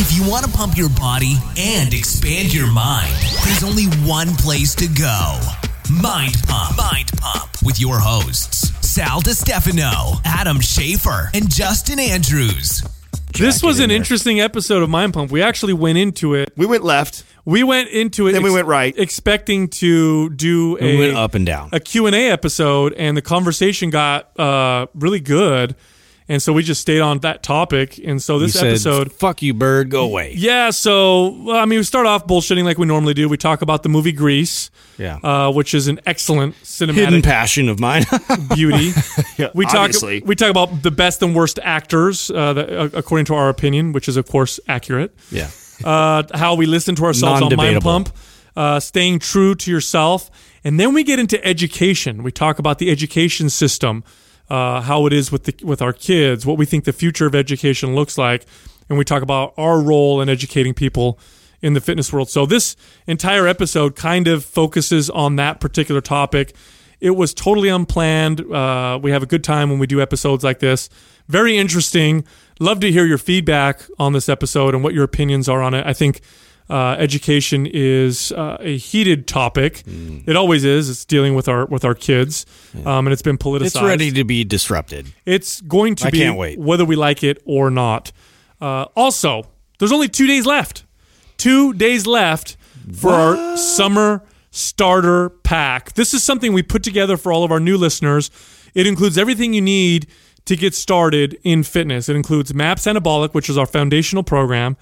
If you want to pump your body and expand your mind, there's only one place to go. Mind Pump. Mind Pump with your hosts, Sal DiStefano, Adam Schafer, and Justin Andrews. This was an interesting episode of Mind Pump. We actually went into it. We went left. We went into it. Then we went right. expecting to do a We went up and down. a Q and A episode, and the conversation got uh, really good, and so we just stayed on that topic. And so this You said, episode, "Fuck you, bird, go away." yeah. So well, I mean, we start off bullshitting like we normally do. We talk about the movie Grease, Yeah. uh, which is an excellent cinematic Hidden passion of mine. beauty. we talk obviously. we talk about the best and worst actors, uh, that, uh, according to our opinion, which is of course accurate. yeah. Uh, how we listen to ourselves on Mind Pump, uh, staying true to yourself, and then we get into education. We talk about the education system, uh, how it is with the, with our kids, what we think the future of education looks like, and we talk about our role in educating people in the fitness world. So this entire episode kind of focuses on that particular topic. It was totally unplanned. Uh, we have a good time when we do episodes like this. Very interesting. Love to hear your feedback on this episode and what your opinions are on it. I think uh, education is uh, a heated topic. It always is. It's dealing with our with our kids, um, and it's been politicized. It's ready to be disrupted. It's going to I be can't wait. whether we like it or not. Uh, also, there's only two days left. Two days left for our summer starter pack. This is something we put together for all of our new listeners. It includes everything you need to get started in fitness. It includes MAPS Anabolic, which is our foundational program,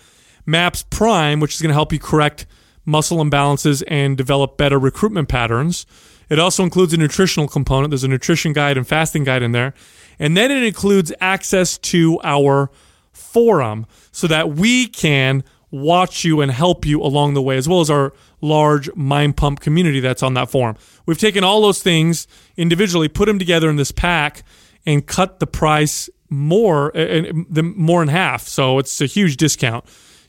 MAPS Prime, which is going to help you correct muscle imbalances and develop better recruitment patterns. It also includes a nutritional component. There's a nutrition guide and fasting guide in there. And then it includes access to our forum so that we can watch you and help you along the way, as well as our large Mind Pump community that's on that forum. We've taken all those things individually, put them together in this pack, and cut the price more, more in half. So it's a huge discount.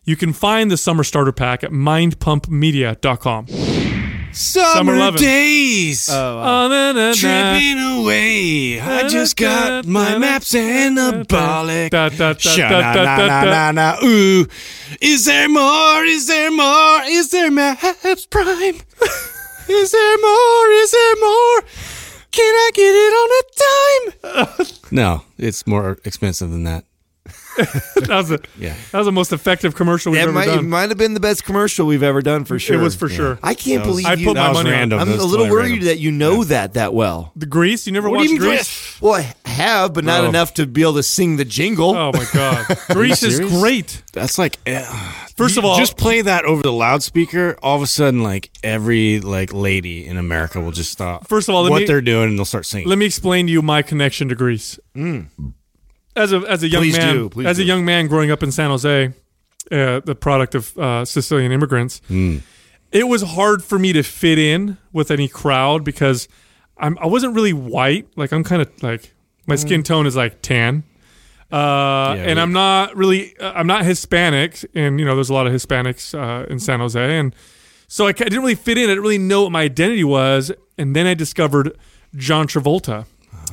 You can find the summer starter pack at mindpumpmedia.com. Summer, 11. days. Oh, ah, na, na, na. Tripping away. I just got my maps anabolic. Ooh. Is there more? Is there more? Is there maps prime? Is there more? Is there more? Can I get it on a dime? no, it's more expensive than that. That was, a, Yeah. that was the most effective commercial we've It ever might, it done. might have been the best commercial we've ever done for sure. It was for sure. I can't was- believe I you. put my money on- random. I'm a little totally worried random. that you know that that well. The Grease? You never What do watched Grease? Well, I have, but not Bro. enough to be able to sing the jingle. Oh my god, Grease is great. That's like eh, First of all, just play that over the loudspeaker. All of a sudden, like every like lady in America will just stop. First of all, what me- they're doing, and they'll start singing. let me explain to you my connection to Grease. As a as a young Mm. Please man, do, please as a young man growing up in San Jose, uh, the product of uh, Sicilian immigrants, Hmm. it was hard for me to fit in with any crowd because I'm I wasn't really white. Like I'm kind of like my skin tone is like tan. Uh, Yeah, and we- I'm not really, uh, I'm not Hispanic, and you know, there's a lot of Hispanics uh, in San Jose, and so I, I didn't really fit in. I didn't really know what my identity was, and then I discovered John Travolta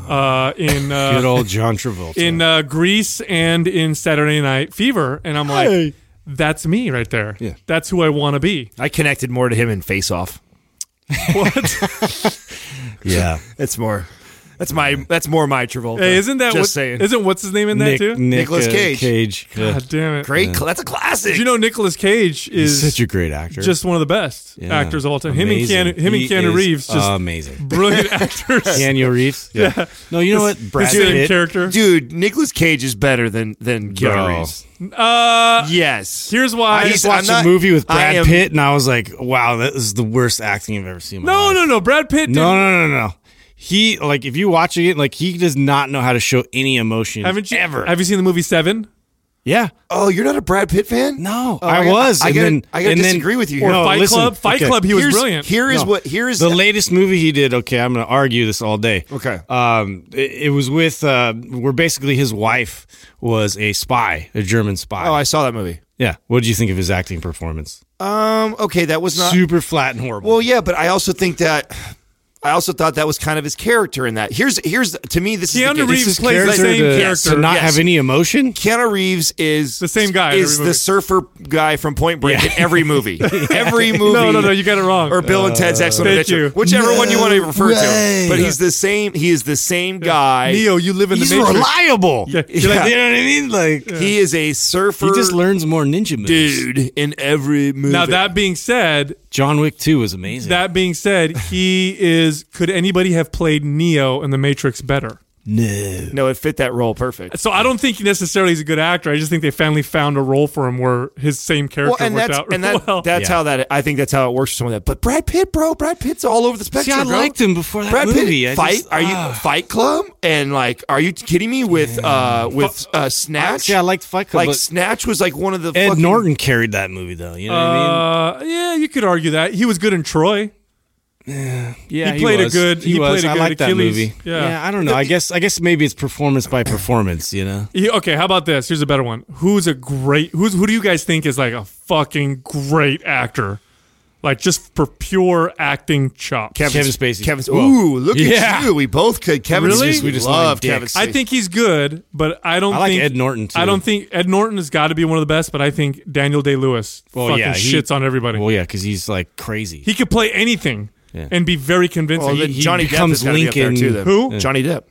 uh, in uh, Good old John Travolta. in uh, Grease and in Saturday Night Fever, and I'm like, Hey. that's me right there. Yeah. That's who I want to be. I connected more to him in Face Off. What? yeah, it's more. That's my. That's more my Travolta. hey, isn't that just what, saying? Isn't what's his name in that too? Nick, Nicolas uh, Cage. Cage. God damn it! Great. cl- That's a classic. Did you know Nicholas Cage He's is such a great actor. just one of the best Yeah. actors of all time? Amazing. Him and Keanu, him He and Keanu is Reeves, just amazing. brilliant actors. Keanu Reeves. Yeah. No, you know what? Brad the same Pitt. character. dude? Nicolas Cage is better than than Keanu Bro. Reeves. Uh, Yes. here's why. I just watched I'm not- a movie with Brad am- Pitt, and I was like, "Wow, that is the worst acting I've ever seen." In my no, life. no, no. Brad Pitt. Did, no, no, no, no. He like if you watching it, like he does not know how to show any emotion. Haven't you ever? Have you seen the movie Seven? yeah. Oh, you're not a Brad Pitt fan? No, Oh, I, was. I and gotta, then I gotta and then- disagree with you Or. No, Fight listen, Club? Fight okay. Club. He was Here's- brilliant. Here is No. what. Here is the latest movie he did. Okay, I'm going to argue this all day. Okay. Um, it, it was with uh, where basically his wife was a spy, a German spy. Oh, I saw that movie. yeah. What did you think of his acting performance? Um. Okay, that was not. Super flat and horrible. Well, yeah, but I also think that I also thought that was kind of his character in that. Here's here's to me this Keanu is the, Reeves this is plays the same to- character. to not Yes. have any emotion. Keanu Reeves is The same guy Is the surfer guy from Point Break in every movie. Every movie. No, no, no, you got it wrong. Or Bill and Ted's uh, Excellent Thank Adventure, you. whichever one you want to refer way. to. But he's the same. He is the same guy. Neo, you live in He's the Matrix. reliable. Yeah, You you're know what I mean? Like He is a surfer. he just learns more ninja moves. dude in every movie. Now that being said, John Wick 2 was amazing. that being said, he is. Could anybody have played Neo in the Matrix better? no. no, it fit that role perfect. So I don't think he necessarily is a good actor. I just think they finally found a role for him where his same character Well, and worked that's out and that, well. that's Yeah. how that I think that's how it works for some of that. But Brad Pitt, bro, Brad Pitt's all over the See, spectrum. I bro. liked him before that Brad movie. Pitt, I fight? just- are you ah. Fight Club? And like, are you kidding me with uh with uh Snatch? Yeah, I liked Fight Club. like but Snatch was like one of the Ed fucking, Norton carried that movie, though. You know what I Uh, mean? yeah, you could argue that he was good in Troy. Yeah, he played a good- he was. played a I good like that Achilles. movie. Yeah. I don't know. I guess I guess maybe it's performance by performance. You know. He, okay, how about this? Here's a better one. Who's a great? Who's who do you guys think is like a fucking great actor? Like just for pure acting chops. Kevin, Kevin Spacey. Kevin. Whoa. Ooh, look Yeah. at you. We both could. Kevin Really? Spacey. We just love Kevin. Spacey. I think he's good, but I don't I like think Ed Norton, too. I don't think Ed Norton has got to be one of the best, but I think Daniel Day Lewis Well, fucking yeah, he- shits on everybody. Well, yeah, because he's like crazy. he could play anything Yeah. and be very convincing Well, then he Johnny Depp becomes has gotta be up there Lincoln- too. Then. Who? Johnny Depp.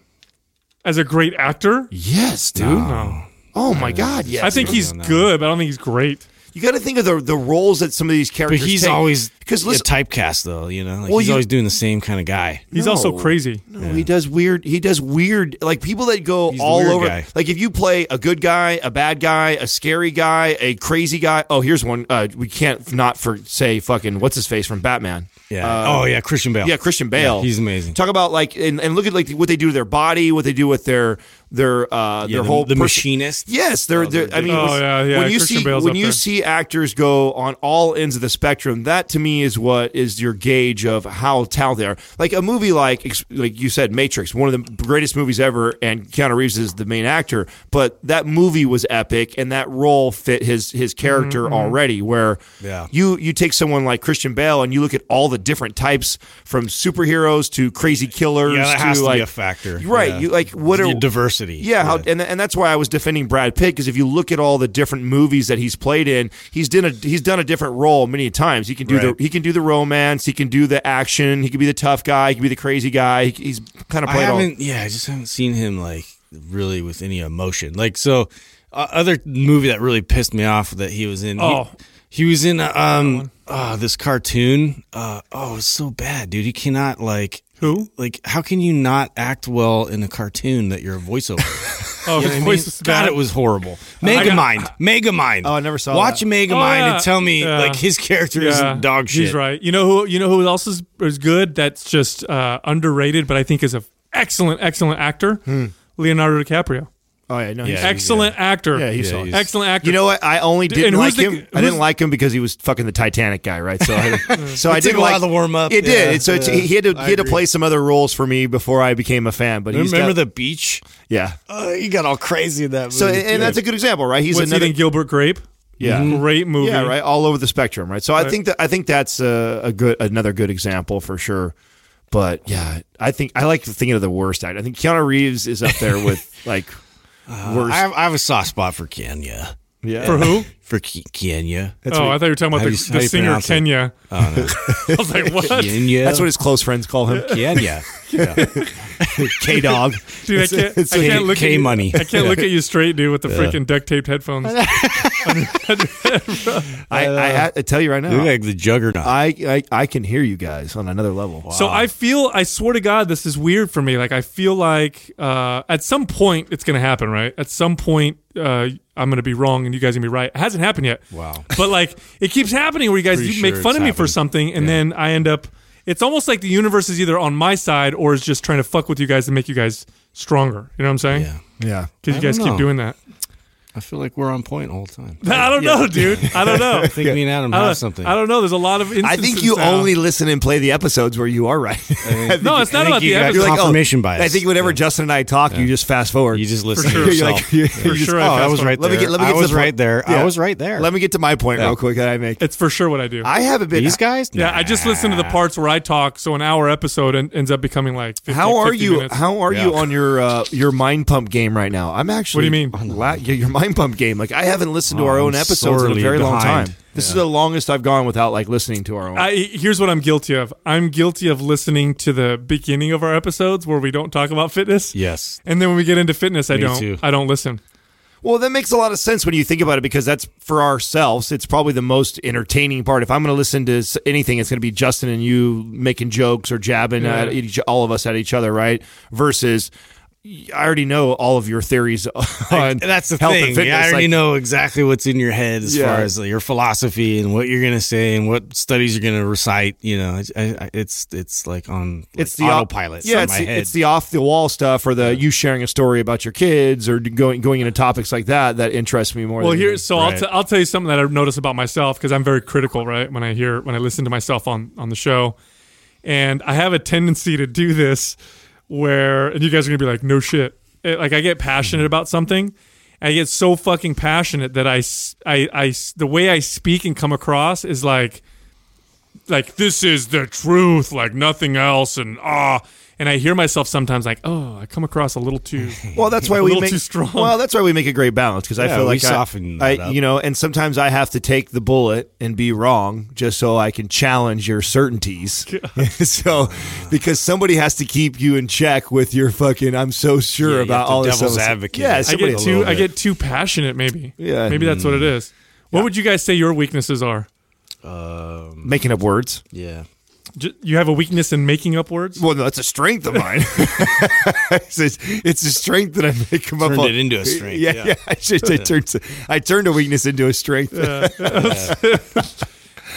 as a great actor. Yes, dude. No. Oh my God. Yes. I think he's good, but I don't think he's great. You got to think of the the roles that some of these characters. but he's take. always because a listen, typecast, though. You know, like Well, he's you- always doing the same kind of guy. He's No. also crazy. No, he does weird. He does weird. Like people that go He's all over. guy. Like if you play a good guy, a bad guy, a scary guy, a crazy guy. Oh, here's one. Uh, we can't not for say fucking what's his face from Batman. Yeah. Uh, oh yeah, Christian Bale. Yeah, Christian Bale. Yeah, he's amazing. Talk about like and, and look at like what they do to their body, what they do with their their uh Yeah, their the, whole the person- machinist. Yes, they're, they're I mean, Oh, when- yeah, yeah, when you Christian see Bale's when you there. see actors go on all ends of the spectrum, that to me is what is your gauge of how talented they are. Like a movie like like you said, Matrix, one of the greatest movies ever, and Keanu Reeves is the main actor, but that movie was epic, and that role fit his his character Mm-hmm, already. Where Yeah. you you take someone like Christian Bale and you look at all the different types from superheroes to crazy killers Yeah, that has to like be a factor. right? Yeah. You like what are Your diversity. yeah, how, and and that's why I was defending Brad Pitt because if you look at all the different movies that he's played in, he's done a he's done a different role many times. He can do Right. the he can do the romance, he can do the action, he can be the tough guy, he can be the crazy guy. He, he's kind of played all. Yeah, I just haven't seen him like really with any emotion. Like so, uh, other movie that really pissed me off that he was in. Oh. He, was in um uh, this cartoon. Uh, oh, it's so bad, dude. He cannot like Who? like how can you not act well in a cartoon that you're a voiceover? Oh, You know his what I mean? voice is God, bad. it was horrible. I Megamind, Megamind. Oh, I never saw Watch that. Megamind Oh, yeah. and tell me Yeah. like his character Yeah, isn't dog shit. He's right. You know who? You know who else is is good? That's just uh, underrated, but I think is a excellent, excellent actor. Hmm. Leonardo DiCaprio. Oh yeah, no, Yeah. he's, Excellent actor. yeah, he's Yeah, solid. he's- excellent actor. You know what? I only didn't and like who's the- him. I didn't who's- like him because he was fucking the Titanic guy, right? So, I, so I It took didn't a while like to warm up. It Yeah, did. So it's, yeah. he had to I he had to agree. play some other roles for me before I became a fan. But he's Remember got- the beach? yeah. Uh, he got all crazy in that movie. So and that's a good example, right? He's What's another he Gilbert Grape? yeah. Great movie. Yeah, right. All over the spectrum, right? So I think that I think that's a, a good another good example for sure. But yeah, I think I like thinking of the worst act. I think Keanu Reeves is up there with like worst. I have, I have a soft spot for Kenya. yeah. For who? For Ke- Kenya. oh, I thought you were talking about the, you- the singer? Kenya. Oh, no. I was like, what? Kenya. That's what his close friends call him. Kenya. K Dog. Dude, I can't, it's I can't look at you, K-money. I can't look at you straight, dude, with the freaking duct taped headphones. I, I, I tell you right You now, like the juggernaut. I, I I can hear you guys on another level. So I feel, I swear to God, this is weird for me. Like I feel like uh, at some point it's going to happen, right? At some point uh, I'm going to be wrong and you guys are going to be right. It hasn't happened yet. Wow. But like it keeps happening where you guys Pretty you make sure fun it's of me for something and then I end up. It's almost like the universe is either on my side or is just trying to fuck with you guys to make you guys stronger. You know what I'm saying? yeah. yeah. Because you guys don't keep doing that. I feel like we're on point all the time. I don't know, dude. I don't know. I think me and Adam have don't, something. I don't know. There's a lot of. I think you now. only listen and play the episodes where you are right. No, it's not about you the got episode. You're like, oh, confirmation bias. I think whenever Yeah. Justin and I talk, you just fast forward. You just listen For sure. You're like, you- you For just- sure, oh, I I was forward. right Let there. me get- let me get to was the right there. Yeah. I was right there. Let me get to my point real quick that I make. It's for sure what I do. I haven't been. These guys? yeah, I just listen to the parts where I talk, so an hour episode ends up becoming like. 50, How are you? minutes. How are you on your uh, your mind pump game right now? I'm actually. What do you mean? La- yeah, your mind pump game. Like I haven't listened to Oh, our own I'm episodes in a sorely very long behind. time. This is the longest I've gone without like listening to our own. I, here's what I'm guilty of. I'm guilty of listening to the beginning of our episodes where we don't talk about fitness. Yes. And then when we get into fitness, I Me don't. too. I don't listen. Well, that makes a lot of sense when you think about it because that's for ourselves. It's probably the most entertaining part. If I'm going to listen to s- anything, it's going to be Justin and you making jokes or jabbing Yeah. at each, all of us at each other, right? Versus, I already know all of your theories on That's the health thing. and fitness. Yeah, I already Like, know exactly what's in your head as Yeah. far as like, your philosophy and what you're gonna say and what studies you're gonna recite. You know, it's, I, I- it's it's like on like It's the op- autopilot. Yeah, it's my the, head. it's the off the wall stuff or the you sharing a story about your kids or going going into topics like that that interests me more. Well, than here, so I'll, Right. t- I'll tell you something that I've noticed about myself because I'm very critical, right? When I hear, when I listen to myself on, on the show. And I have a tendency to do this where, and you guys are to be like, no shit. It- like, I get passionate about something. I get so fucking passionate that I, I, I, the way I speak and come across is like, like this is the truth, like nothing else, and ah, and I hear myself sometimes like, oh, I come across a little too. Well, that's why a we little make too strong. Well, that's why we make a great balance because I feel like soften I, that I up. you know, and sometimes I have to take the bullet and be wrong just so I can challenge your certainties. so, because somebody has to keep you in check with your fucking. I'm so sure Yeah, about all this devil's stuff. advocate. Yeah, I I get too I get too passionate maybe. Yeah. Maybe that's what it is. What would you guys say your weaknesses are? Um, making up words. yeah. J- You have a weakness in making up words? Well, no, that's a strength of mine. it's, a, it's a strength that I make them up. Turned on. it into a strength, Yeah, yeah. yeah. I, just, I turned I turned a weakness into a strength.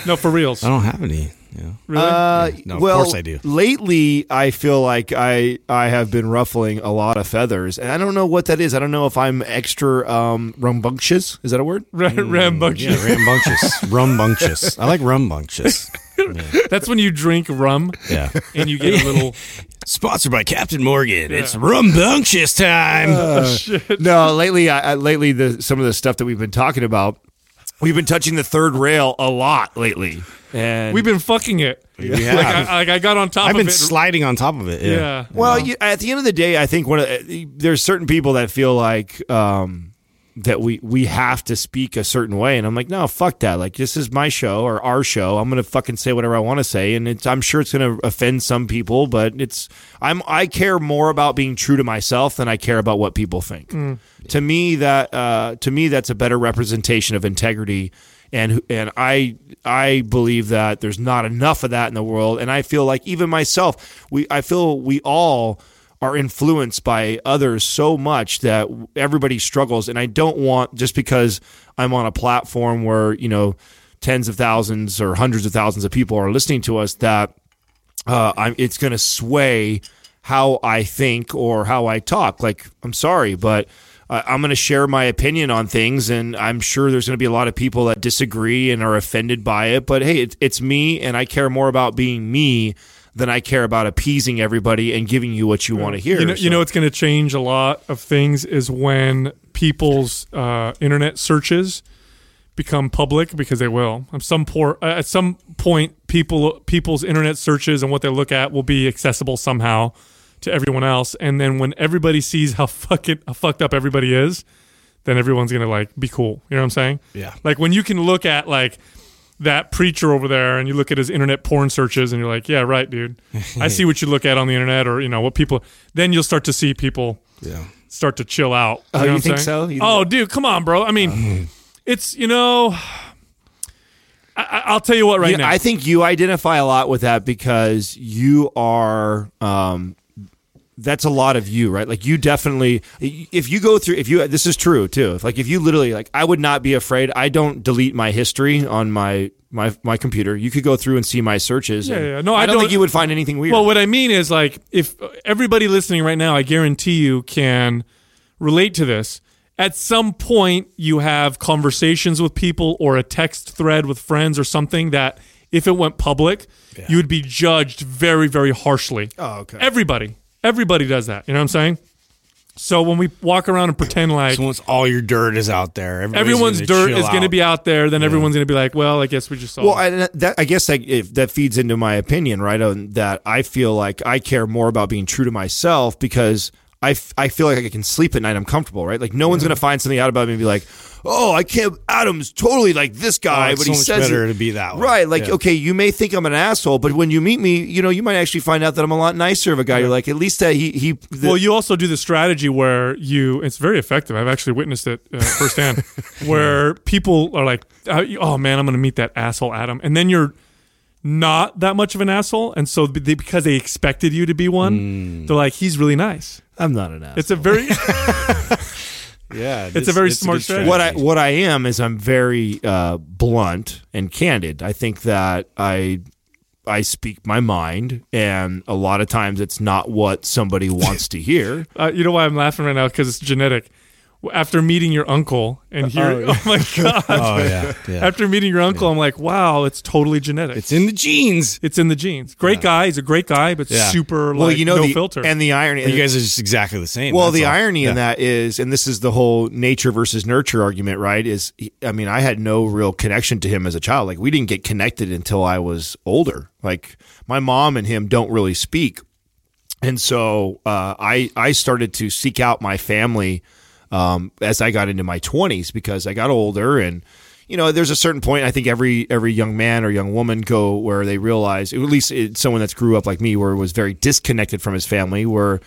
No, for reals. I don't have any. Yeah. Really? Uh, No, of well, course I do. Lately, I feel like I I have been ruffling a lot of feathers, and I don't know what that is. I don't know if I'm extra um, rambunctious. Is that a word? Ra- rambunctious. Yeah, rambunctious. rumbunctious. I like rumbunctious. That's when you drink rum Yeah. and you get a little. Sponsored by Captain Morgan. It's rumbunctious time. no, lately, I, I, lately the some of the stuff that we've been talking about, we've been touching the third rail a lot lately, and We've been fucking it. We Like. I, like I got on top I've of been it. sliding on top of it. Yeah. yeah. Well, you, at the end of the day, I think one of the, there's certain people that feel like um, that we we have to speak a certain way, and I'm like, no, fuck that. Like this is my show or our show. I'm gonna fucking say whatever I want to say, and it's, I'm sure it's gonna offend some people, but it's I'm I care more about being true to myself than I care about what people think. To me, that uh, to me that's a better representation of integrity. And and I I believe that there's not enough of that in the world, and I feel like even myself, we I feel we all are influenced by others so much that everybody struggles and I don't want just because I'm on a platform where you know tens of thousands or hundreds of thousands of people are listening to us that uh, it's going to sway how I think or how I talk. Like, I'm sorry, but I'm going to share my opinion on things, and I'm sure there's going to be a lot of people that disagree and are offended by it. But hey, it's me, and I care more about being me than I care about appeasing everybody and giving you what you want to hear. You know, you know what's going to change a lot of things is when people's uh, internet searches become public because they will. At some por- uh, at some point, people people's internet searches and what they look at will be accessible somehow to everyone else. And then when everybody sees how fucking how fucked up everybody is, then everyone's gonna like be cool. You know what I'm saying? Yeah. Like when you can look at like that preacher over there and you look at his internet porn searches and you're like, yeah, right, dude. I see what you look at on the internet or you know what people. Then you'll start to see people Yeah. start to chill out. Oh, know you what I'm think saying? so? You think- oh, dude, come on, bro. I mean, it's you know, I- I, I'll tell you what right Yeah, now. I think you identify a lot with that because you are. Um, that's a lot of you, right? Like you definitely, if you go through, if you, this is true too. If like if you literally, like, I would not be afraid. I don't delete my history on my my my computer. You could go through and see my searches. Yeah, and yeah. No, I, I don't, don't- think you would find anything weird. well, what I mean is like if everybody listening right now, I guarantee you can relate to this. at some point you have conversations with people or a text thread with friends or something that if it went public, you would be judged very, very harshly. Oh, okay. Everybody, everybody does that. You know what I'm saying? So when we walk around and pretend like So once all your dirt is out there, everybody's everyone's gonna dirt chill is going to be out there, then everyone's going to be like, well, I guess we just saw. Well, I, that, I guess that, if that feeds into my opinion, right? On that, I feel like I care more about being true to myself because I, f- I feel like I can sleep at night. I'm comfortable, right? Like no one's gonna find something out about me and be like, "Oh, I can't." Adam's totally like this guy, Oh, it's but he much says better it- to be that way. right? Like, Yeah. okay, you may think I'm an asshole, but when you meet me, you know, you might actually find out that I'm a lot nicer of a guy. You're like, at least that he he. the- well, you also do the strategy where you, it's very effective. I've actually witnessed it uh, firsthand, where people are like, oh man, I'm going to meet that asshole Adam. And then you're not that much of an asshole. And so they, because they expected you to be one, they're like, he's really nice. I'm not an asshole. It's a very, Yeah, It's a very smart good strategy. what I what I am is I'm very uh, blunt and candid. I think that I I speak my mind, and a lot of times it's not what somebody wants to hear. uh, you know why I'm laughing right now? Because it's genetic. After meeting your uncle and hearing, oh, my God. Oh yeah, yeah. After meeting your uncle, I'm like, wow, it's totally genetic. It's in the genes. It's in the genes. Great guy. He's a great guy, but Yeah. super well, like you know no the filter. and the irony. You guys are just exactly the same. well, the all. irony Yeah. in that is, and this is the whole nature versus nurture argument, right? Is I mean, I had no real connection to him as a child. Like we didn't get connected until I was older. Like my mom and him don't really speak, and so uh, I I started to seek out my family um, as I got into my twenties because I got older and. You know, there's a certain point. I think every every young man or young woman go where they realize, at least it's someone that's grew up like me, where was very disconnected from his family, where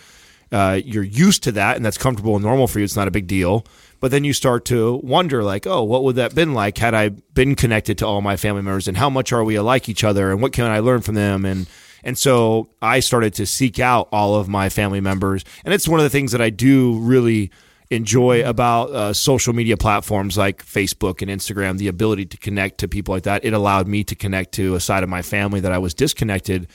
uh, you're used to that and that's comfortable and normal for you. It's not a big deal. But then you start to wonder, like, oh, what would that been like had I been connected to all my family members, and how much are we alike each other, and what can I learn from them, and and so I started to seek out all of my family members, and it's one of the things that I do really enjoy about uh, social media platforms like Facebook and Instagram, the ability to connect to people like that. It allowed me to connect to a side of my family that I was disconnected.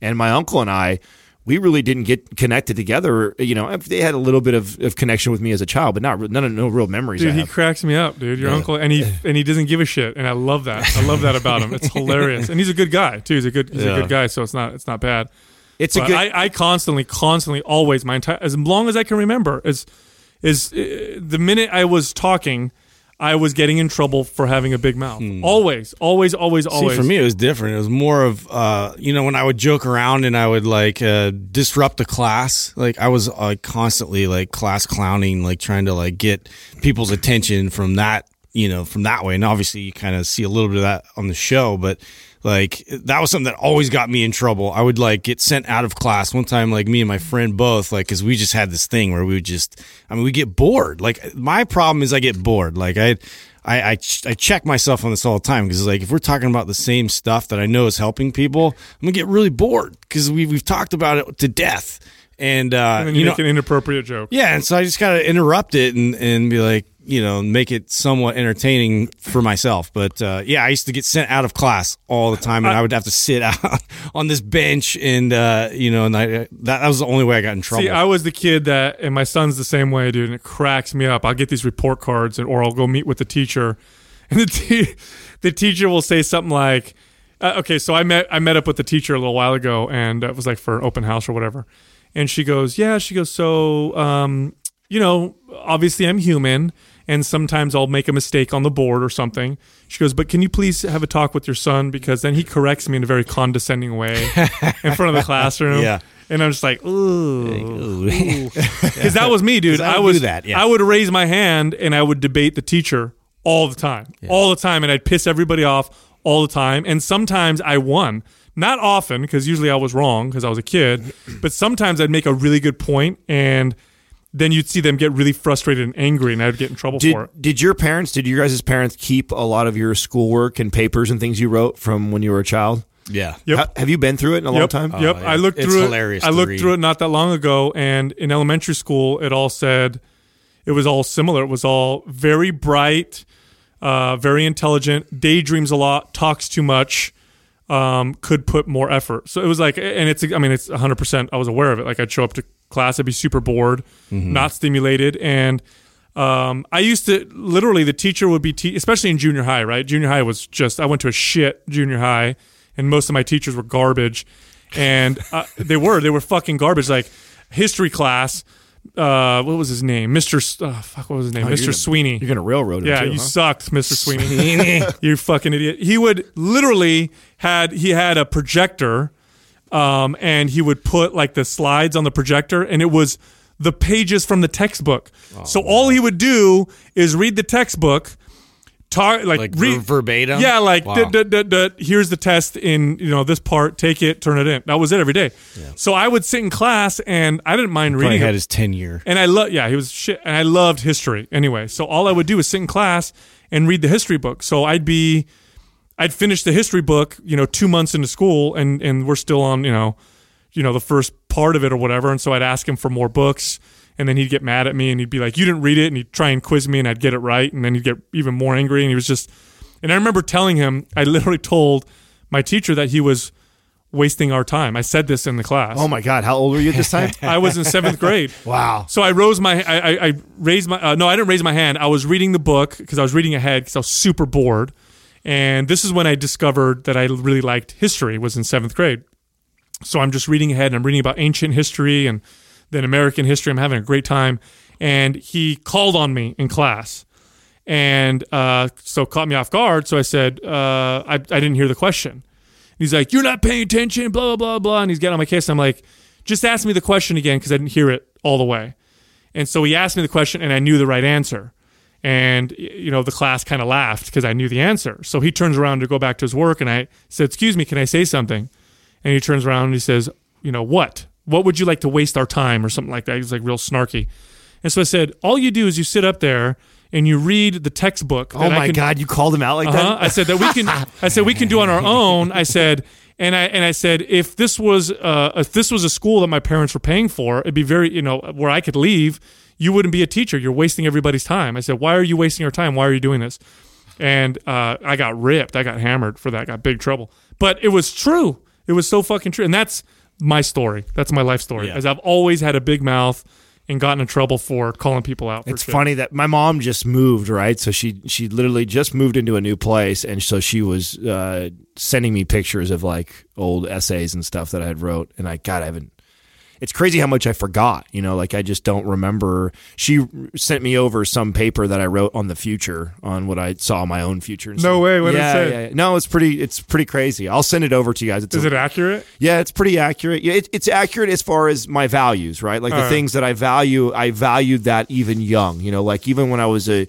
And my uncle and I, we really didn't get connected together. You know, they had a little bit of, of connection with me as a child, but not none of no real memories. I Dude, he cracks me up, dude. Your uncle, and he and he doesn't give a shit, and I love that. I love that about him. It's hilarious, and he's a good guy too. He's a good, he's Yeah. a good guy. So it's not, it's not bad. it's a good. I, I constantly, constantly, always, my entire, as long as I can remember, is is uh, the minute I was talking, I was getting in trouble for having a big mouth. Always, always, always, See, always. for me, it was different. It was more of, uh, you know, when I would joke around and I would like uh, disrupt the class. Like I was like constantly like class clowning, like trying to like get people's attention from that, you know, from that way. And obviously, you kind of see a little bit of that on the show, but like that was something that always got me in trouble. I would like get sent out of class one time, like me and my friend both, like because we just had this thing where we would just, I mean, we get bored. Like my problem is I get bored. Like I. I, I, ch- I check myself on this all the time because like if we're talking about the same stuff that I know is helping people, I'm gonna get really bored because we we've talked about it to death. And, uh, and then you you, know, make an inappropriate joke. yeah, and so I just gotta interrupt it and and be like, you know, make it somewhat entertaining for myself. But uh, yeah, I used to get sent out of class all the time, and I, would have to sit out on this bench, and uh, you know, and I, that, that was the only way I got in trouble. See, I was the kid that, and my son's the same way, dude. And it cracks me up. I'll get these report cards, and or I'll go meet with the teacher, and the te- the teacher will say something like, uh, "Okay, so I met I met up with the teacher a little while ago, and it was like for open house or whatever." And she goes, "Yeah," she goes, "So, um, you know, obviously I'm human." And sometimes I'll make a mistake on the board or something. She goes, But can you please have a talk with your son? Because then he corrects me in a very condescending way in front of the classroom. Yeah. And I'm just like, ooh. Because that was me, dude. I I was do that, yeah. I would raise my hand and I would debate the teacher all the time, all the time, and I'd piss everybody off all the time. And sometimes I won, not often because usually I was wrong because I was a kid. But sometimes I'd make a really good point, and then you'd see them get really frustrated and angry, and I'd get in trouble did, for it. did your parents, did your guys' parents keep a lot of your schoolwork and papers and things you wrote from when you were a child? yeah, Yep. Ha- have you been through it in a long Yep. time? Yep. Oh, yeah. I looked It's through hilarious it. I looked read. through it not that long ago, and in elementary school, it all said it was all similar. It was all very bright, uh, very intelligent, daydreams a lot, talks too much, um, could put more effort. So it was like, and it's, I mean, it's 100%. I was aware of it. Like I'd show up to class, I'd be super bored, Mm-hmm. not stimulated, and Um, I used to literally the teacher would be, te- especially in junior high, right? Junior high was just I went to a shit junior high, and most of my teachers were garbage, and uh, they were they were fucking garbage. Like history class, uh, what was his name? Mister S- oh, fuck, what was his name? Mister gonna- Sweeney. You're gonna railroad him Yeah, too, you huh? sucked, Mr. Sweeney. you fucking idiot. He would literally had he had a projector, um, and he would put like the slides on the projector, and it was the pages from the textbook. so all he would do is read the textbook, like, Like read verbatim? Yeah, like Wow. duh, duh, duh, here's the test in you know this part. Take it, turn it in. That was it every day. So I would sit in class, and I didn't mind Probably reading. had his tenure. And I love, yeah, he was shit. And I loved history anyway. So all I would do is sit in class and read the history book. So I'd be, I'd finish the history book, you know, two months into school, and and we're still on, you know, you know, the first part of it or whatever. And so I'd ask him for more books, and then he'd get mad at me, and he'd be like, "You didn't read it," and he'd try and quiz me, and I'd get it right, and then he'd get even more angry, and he was just. And I remember telling him, I literally told my teacher that he was wasting our time. I said this in the class. Oh my god, how old were you at this time? I was in seventh grade. wow. So I rose my, I, I, I raised my, uh, no, I didn't raise my hand. I was reading the book because I was reading ahead because I was super bored. And this is when I discovered that I really liked history. Was in seventh grade. So I'm just reading ahead and I'm reading about ancient history and then American history. I'm having a great time. And he called on me in class, and uh, so caught me off guard. So I said, uh, I, I didn't hear the question. He's like, "You're not paying attention." Blah blah blah blah. And he's getting on my case. I'm like, "Just ask me the question again because I didn't hear it all the way." And so he asked me the question, and I knew the right answer. And you know, the class kind of laughed because I knew the answer. So he turns around to go back to his work, and I said, "Excuse me, can I say something?" And he turns around and he says, "You know what? What would you like to waste our time or something like that?" He's like real snarky. And so I said, "All you do is you sit up there." And you read the textbook. Oh my can- god, you called him out like uh-huh. that? I said that we can. I said we can do on our own. I said, and I and I said if this was uh, if this was a school that my parents were paying for, it'd be very you know where I could leave. You wouldn't be a teacher. You're wasting everybody's time. I said, why are you wasting our time? Why are you doing this? And uh, I got ripped. I got hammered for that. I got big trouble. But it was true. It was so fucking true. And that's my story. That's my life story. Yeah. As I've always had a big mouth and gotten in trouble for calling people out. For It's shit. funny that my mom just moved, right? So she she literally just moved into a new place, and so she was uh, sending me pictures of like old essays and stuff that I had wrote, and I God, I haven't. It's crazy how much I forgot. You know, like I just don't remember. She sent me over some paper that I wrote on the future, on what I saw my own future. and No stuff. way, what did it yeah, say? yeah, yeah. No, it's pretty. It's pretty crazy. I'll send it over to you guys. It's Is a- it accurate? yeah, it's pretty accurate. Yeah, it, it's accurate as far as my values, right? Like the Alright. things that I value, I valued that even young. You know, like even when I was a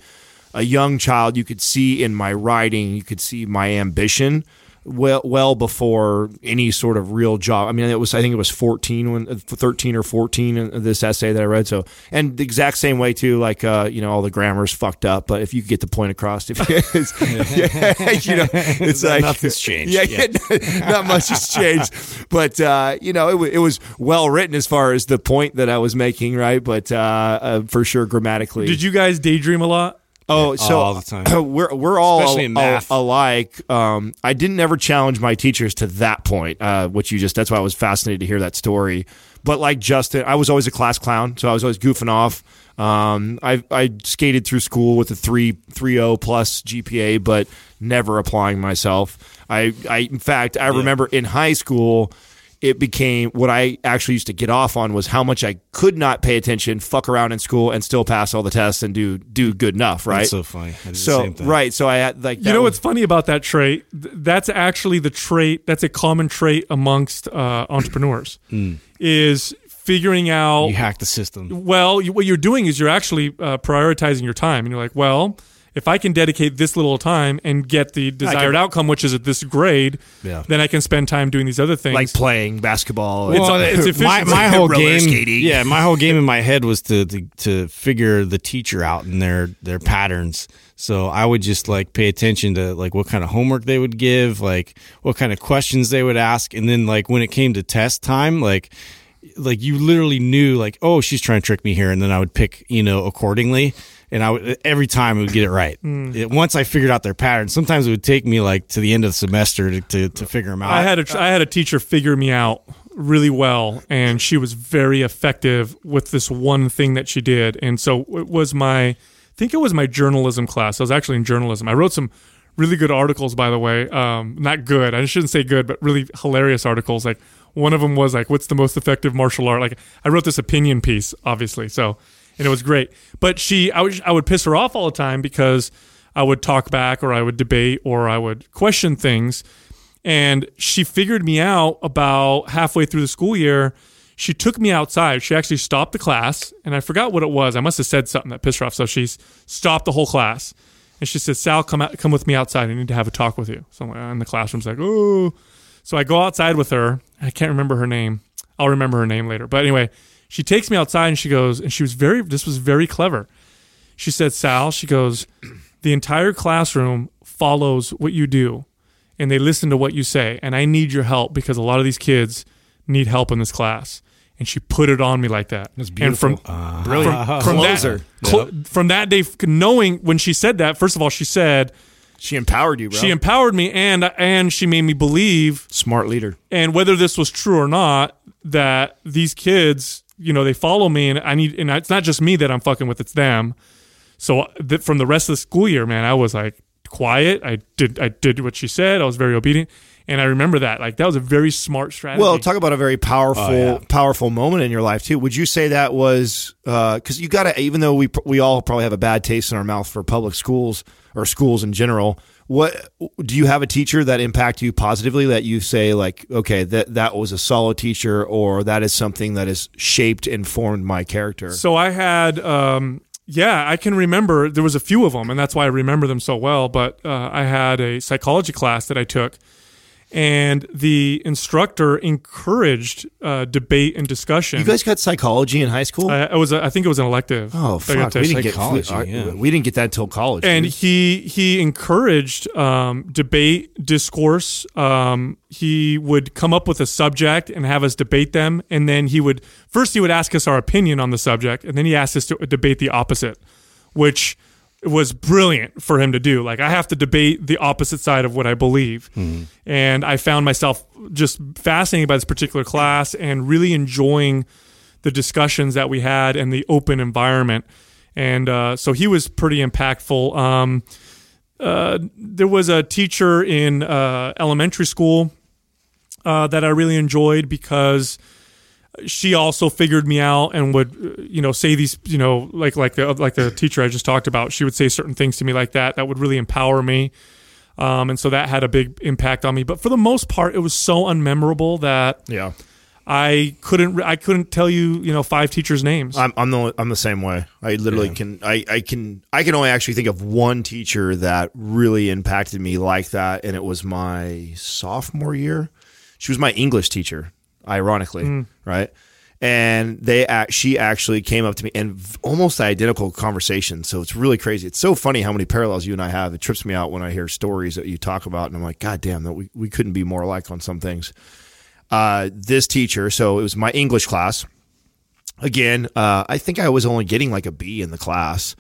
a young child, you could see in my writing, you could see my ambition well well before any sort of real job. I mean, it was I think it was 14 when uh, 13 or 14 in this essay that I read. So, and the exact same way too like uh, you know, all the grammar's fucked up, but if you get the point across if it's, yeah, you know, it's like Nothing's changed. Yeah, Yeah. yeah, not much has changed, but uh, you know, it, it was well written as far as the point that I was making, right? But uh, uh, for sure, grammatically. Did you guys daydream a lot? Oh, so all the time. we're we're all al- alike. Um, I didn't ever challenge my teachers to that point, uh, which you just. That's why I was fascinated to hear that story. But like Justin, I was always a class clown, so I was always goofing off. Um, I I skated through school with a three three zero plus GPA, but never applying myself. I I in fact I remember in high school. It became what I actually used to get off on was how much I could not pay attention, fuck around in school, and still pass all the tests and do do good enough, right? That's so funny. I did the So same thing. right, so I had like You know was- what's funny about that trait? That's actually the trait. That's a common trait amongst uh, entrepreneurs. Is figuring out. You hack the system. well, you, what you're doing is you're actually uh, prioritizing your time, and you're like, well, if I can dedicate this little time and get the desired outcome, which is at this grade, Yeah. then I can spend time doing these other things. like playing basketball. It's- and- it's my, my whole game, skating. yeah, my whole game in my head was to, to to figure the teacher out and their their patterns. So I would just like pay attention to like what kind of homework they would give, like what kind of questions they would ask, and then like when it came to test time, like like you literally knew like oh she's trying to trick me here, and then I would pick you know accordingly. And I would every time I would get it right. It- once I figured out their patterns, sometimes it would take me like to the end of the semester to, to, to figure them out. I had a I had a teacher figure me out really well, and she was very effective with this one thing that she did, and so it was my I think it was my journalism class. I was actually in journalism. I wrote some really good articles, by the way. Um, not good. I shouldn't say good, but really hilarious articles. Like one of them was like, "What's the most effective martial art?" Like I wrote this opinion piece, obviously. So and it was great. But she, I would, I would piss her off all the time because I would talk back or I would debate or I would question things. And she figured me out about halfway through the school year. She took me outside. She actually stopped the class, and I forgot what it was. I must have said something that pissed her off. So she stopped the whole class, and she said, "Sal, come out, come with me outside. I need to have a talk with you." So uh, in the classroom's like, "Oh." So I go outside with her. I can't remember her name. I'll remember her name later. But anyway, she takes me outside and she goes, and she was very, this was very clever. She said, Sal, she goes, the entire classroom follows what you do and they listen to what you say. And I need your help because a lot of these kids need help in this class. And she put it on me like that. That's And from, beautiful. Ah. Brilliant. from, from Closer. that, cl- from that day, knowing when she said that, first of all, she said, She empowered you, bro. she empowered me and, and she made me believe Smart leader. and whether this was true or not that these kids you know they follow me and i need and it's not just me that i'm fucking with it's them so uh, th- from the rest of the school year man i was like quiet i did i did what she said i was very obedient and i remember that like that was a very smart strategy Well, talk about a very powerful, Oh, yeah. powerful moment in your life too. Would you say that was uh, because you got to, even though we we all probably have a bad taste in our mouth for public schools or schools in general. What do you have a teacher that impact you positively that you say like, okay, that that was a solid teacher, or that is something that has shaped and formed my character? So I had, um, yeah, I can remember there was a few of them, and that's why I remember them so well. But uh, I had a psychology class that I took, and the instructor encouraged uh, debate and discussion. you guys got psychology in high school? I, I was, a, I think it was an elective. oh that I got fuck, we didn't get we, yeah. we didn't get that until college. and dude. he he encouraged um, debate discourse um, he would come up with a subject and have us debate them and then he would first he would ask us our opinion on the subject and then he asked us to debate the opposite which was brilliant for him to do like i have to debate the opposite side of what i believe and i found myself just fascinated by this particular class and really enjoying the discussions that we had and the open environment. And uh, so he was pretty impactful. Um, uh, there was a teacher in uh, elementary school uh, that I really enjoyed because she also figured me out and would uh, you know say these you know like like the like the teacher I just talked about. She would say certain things to me like that that would really empower me. Um, and so that had a big impact on me. But for the most part, it was so unmemorable that yeah. I couldn't I couldn't tell you you know five teachers' names. I'm I'm the I'm the same way. I literally can I, I can I can only actually think of one teacher that really impacted me like that, and it was my sophomore year. She was my English teacher, ironically, right? And they act, she actually came up to me and almost identical conversation. So it's really crazy. It's so funny how many parallels you and I have. It trips me out when I hear stories that you talk about, and I'm like, God damn, that we, we couldn't be more alike on some things. Uh, this teacher, so it was my English class again, uh, I think I was only getting like a B in the class.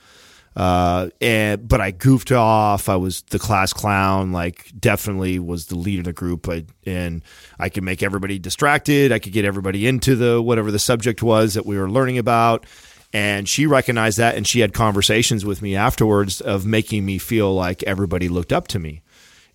Uh, and, but I goofed off. I was the class clown, like definitely was the lead of the group. I, and I could make everybody distracted. I could get everybody into the, whatever the subject was that we were learning about. And she recognized that and she had conversations with me afterwards of making me feel like everybody looked up to me.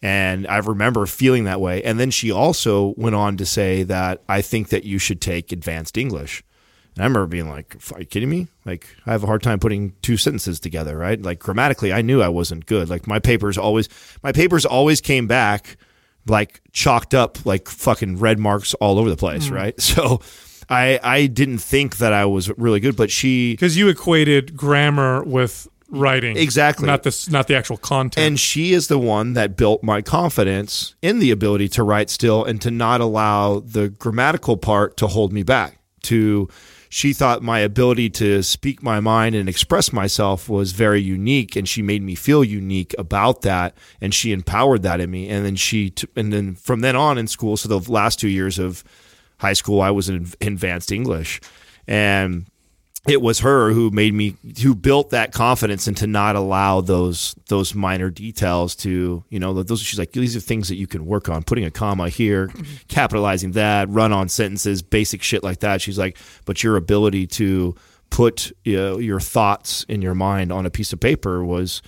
And I remember feeling that way. And then she also went on to say that I think that you should take advanced English. And I remember being like, "Are you kidding me? Like, I have a hard time putting two sentences together, right? Like, grammatically, I knew I wasn't good. Like, my papers always, my papers always came back like chalked up, like fucking red marks all over the place, mm. right? So, I I didn't think that I was really good, but she because you equated grammar with writing Exactly. not this not the actual content And she is the one that built my confidence in the ability to write still and to not allow the grammatical part to hold me back. To she thought my ability to speak my mind and express myself was very unique and she made me feel unique about that and she empowered that in me. And then she t- and then from then on in school so the last 2 years of high school I was in advanced English. And it was her who made me who built that confidence and to not allow those those minor details to you know those she's like these are things that you can work on. Putting a comma here capitalizing that run on sentences basic shit like that. She's like but your ability to put you know, your thoughts in your mind on a piece of paper was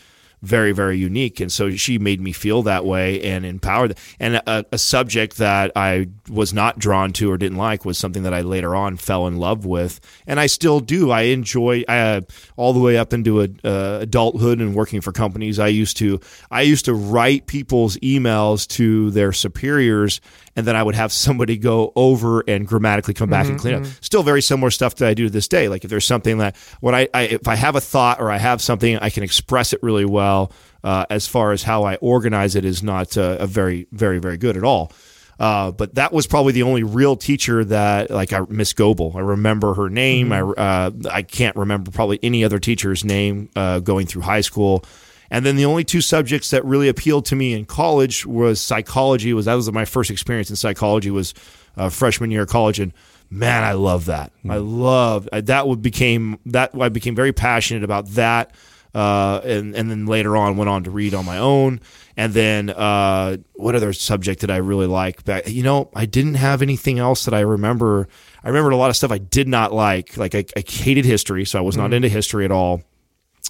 very very unique. And so she made me feel that way and empowered. And a, a, subject that i was not drawn to or didn't like was something that i later on fell in love with. And i still do. I enjoy uh, all the way up into a, uh, adulthood and working for companies i used to i used to write people's emails to their superiors and then I would have somebody go over and grammatically come back mm-hmm, and clean mm-hmm. up. Still very similar stuff that I do to this day. Like if there's something that when I, I if I have a thought or I have something, I can express it really well. Uh, as far as how I organize it is not uh, a very very very good at all. Uh, but that was probably the only real teacher that, like, I Miss Goebel. I remember her name. Mm-hmm. I uh, I can't remember probably any other teacher's name uh, going through high school. And then the only two subjects that really appealed to me in college was psychology. Was that was my first experience in psychology was uh, freshman year of college, and man, I love that. Mm-hmm. I love that. Would became that I became very passionate about that. Uh, and and then later on went on to read on my own. And then uh, what other subject did I really like? Back, you know, I didn't have anything else that I remember. I remembered a lot of stuff I did not like. Like I, I hated history, so I was not mm-hmm. into history at all.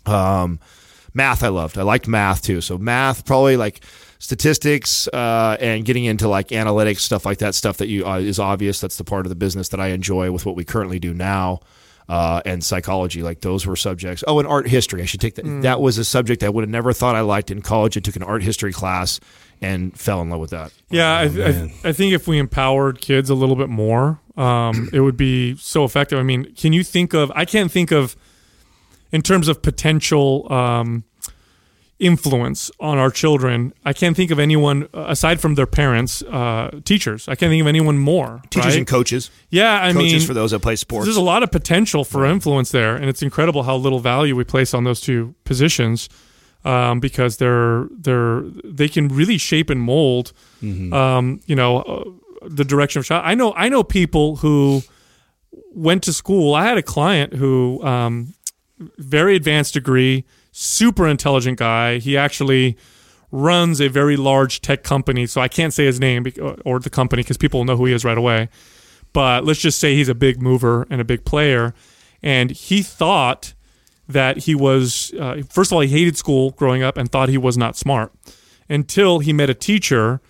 Um, math I loved. I liked math too. So math, probably like statistics uh, and getting into like analytics stuff like that stuff that you uh, is obvious. That's the part of the business that I enjoy with what we currently do now. Uh, and psychology, like those were subjects. Oh, and art history. I should take that. Mm. That was a subject I would have never thought I liked in college. I took an art history class and fell in love with that. Yeah, oh, I, I, I, think if we empowered kids a little bit more, um, it would be so effective. I mean, can you think of? I can't think of in terms of potential um, influence on our children, I can't think of anyone uh, aside from their parents, uh, teachers. I can't think of anyone more. Teachers right? and coaches. Yeah, I coaches mean, for those that play sports. There's a lot of potential for influence there, and it's incredible how little value we place on those two positions um, because they're they're they can really shape and mold, mm-hmm. um, you know, uh, the direction of child. I know I know people who went to school. I had a client who um, very advanced degree, super intelligent guy. He actually runs a very large tech company. So I can't say his name or the company because people will know who he is right away. But let's just say he's a big mover and a big player. And he thought that he was, uh, first of all, he hated school growing up and thought he was not smart until he met a teacher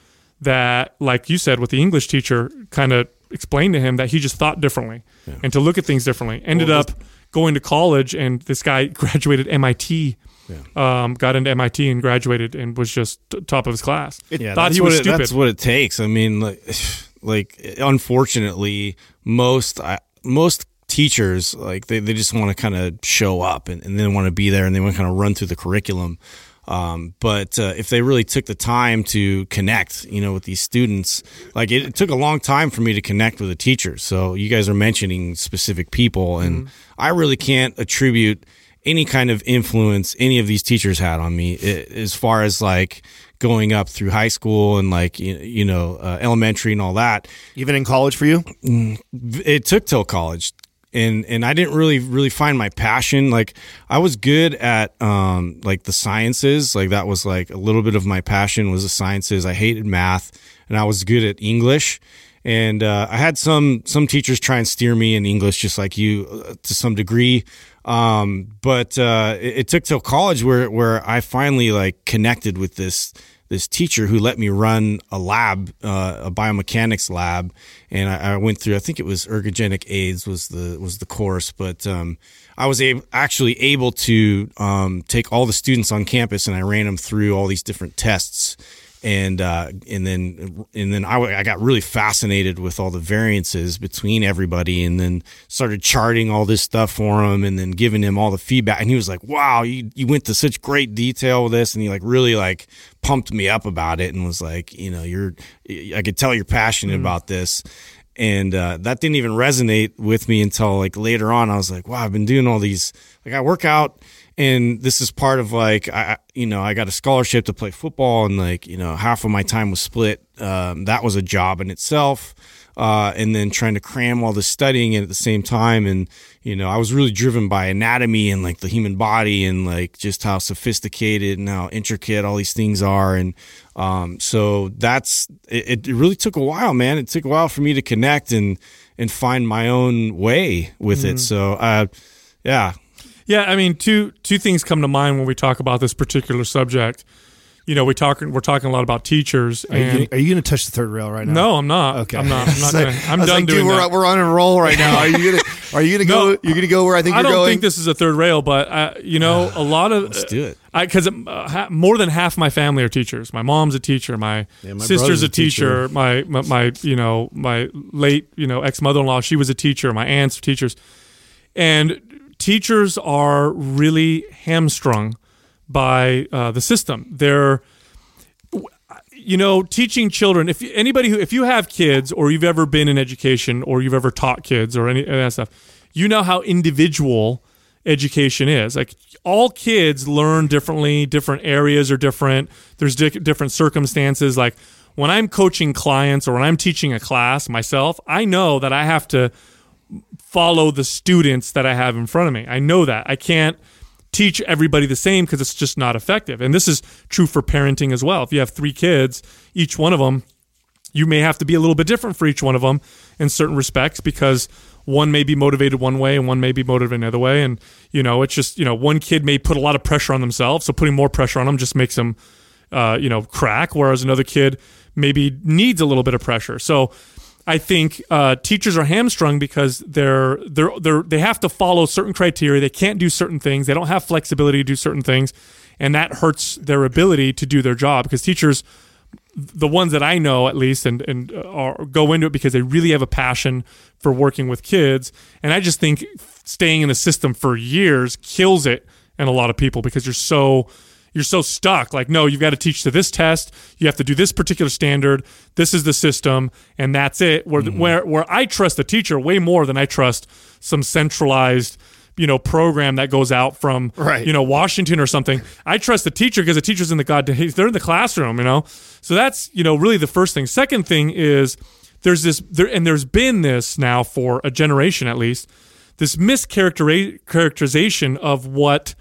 that, like you said, with the English teacher, kind of explained to him that he just thought differently yeah. and to look at things differently. Ended well, up going to college, and this guy graduated MIT. Yeah. Um, got into MIT and graduated and was just t- top of his class. It, yeah, thought he was it, stupid. That's what it takes. I mean, like, like unfortunately, most most teachers like they, they just want to kind of show up and, and they want to be there and they want to kind of run through the curriculum. Um, but uh, if they really took the time to connect, you know, with these students, like it, it, took a long time for me to connect with the teachers. So you guys are mentioning specific people, and mm-hmm. I really can't attribute any kind of influence any of these teachers had on me as far as like going up through high school and like you know uh, elementary and all that even in college for you mm, it took till college and and I didn't really really find my passion. Like I was good at um like the sciences, like that was like a little bit of my passion was the sciences. I hated math, and I was good at English. And uh, I had some some teachers try and steer me in English, just like you, uh, to some degree. Um, but uh, it, it took till college where where I finally like connected with this this teacher who let me run a lab, uh, a biomechanics lab, and I, I, went through. I think it was ergogenic aids was the was the course, but um, I was able, actually able to um, take all the students on campus and I ran them through all these different tests and uh, and then and then I, I got really fascinated with all the variances between everybody, and then started charting all this stuff for him, and then giving him all the feedback. And he was like, "Wow, you you went to such great detail with this," and he like really like pumped me up about it, and was like, "You know, you're I could tell you're passionate mm. about this." And uh, that didn't even resonate with me until like later on. I was like, "Wow, I've been doing all these like I work out." And this is part of like I you know I got a scholarship to play football and like you know half of my time was split. Um, that was a job in itself uh, and then trying to cram all the studying and at the same time. And you know I was really driven by anatomy and like the human body and like just how sophisticated and how intricate all these things are. And um, so that's it, it really took a while man. It took a while for me to connect and and find my own way with mm-hmm. it so uh Yeah. Yeah, I mean, two two things come to mind when we talk about this particular subject. You know, we talk we're talking a lot about teachers, Are you, gonna, are you gonna touch the third rail right now? no, I'm not. Okay. I'm not. I'm not. Like- Gonna, I'm done like, doing dude, we're, that. we're on a roll right now. Are you gonna Are you gonna No. go? You're gonna go where I think I you're going. I don't think this is a third rail, but uh, you know, a lot of Let's do it. because uh, ha- more than half my family are teachers. My mom's a teacher. My, Yeah, my sister's a a teacher. teacher. My, my my you know my late you know ex mother in law she was a teacher. My aunts are teachers, and teachers are really hamstrung by uh, the system. They're you know teaching children if anybody who if you have kids or you've ever been in education or you've ever taught kids or any of that stuff you know how individual education is. Like all kids learn differently different areas are different. There's di- different circumstances. Like when i'm coaching clients or when i'm teaching a class myself i know that i have to follow the students that I have in front of me. I know that. I can't teach everybody the same because it's just not effective. And this is true for parenting as well. If you have three kids, each one of them, you may have to be a little bit different for each one of them in certain respects because one may be motivated one way and one may be motivated another way. And, you know, it's just, you know, one kid may put a lot of pressure on themselves. So putting more pressure on them just makes them, uh, you know, crack. Whereas another kid maybe needs a little bit of pressure. So, I think uh, teachers are hamstrung because they're they're they're they have to follow certain criteria. They can't do certain things. They don't have flexibility to do certain things, and that hurts their ability to do their job. Because teachers, the ones that I know at least, and and uh, are, go into it because they really have a passion for working with kids. And I just think staying in the system for years kills it in a lot of people because you're so you're so stuck. Like, no, you've got to teach to this test. You have to do this particular standard. This is the system, and that's it. Where mm-hmm. where where I trust the teacher way more than I trust some centralized you know program that goes out from Right. you know Washington or something. I trust the teacher because the teacher's in the god they're in the classroom, you know. So that's you know really the first thing. Second thing is there's this there and there's been this now for a generation at least this mischaracterization of what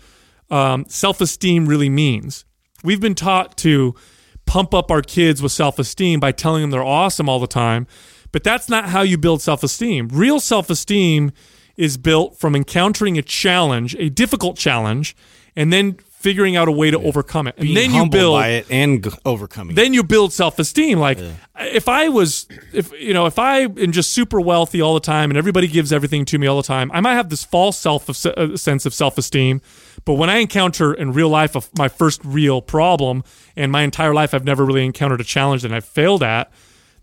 um, self-esteem really means. We've been taught to pump up our kids with self-esteem by telling them they're awesome all the time, but that's not how you build self-esteem. Real self-esteem is built from encountering a challenge, a difficult challenge, and then figuring out a way to overcome it. And Being then you build by it and overcoming. it. then you build self-esteem like if i was if you know if i am just super wealthy all the time and everybody gives everything to me all the time i might have this false self uh, sense of self-esteem but when i encounter in real life my first real problem and my entire life i've never really encountered a challenge that i've failed at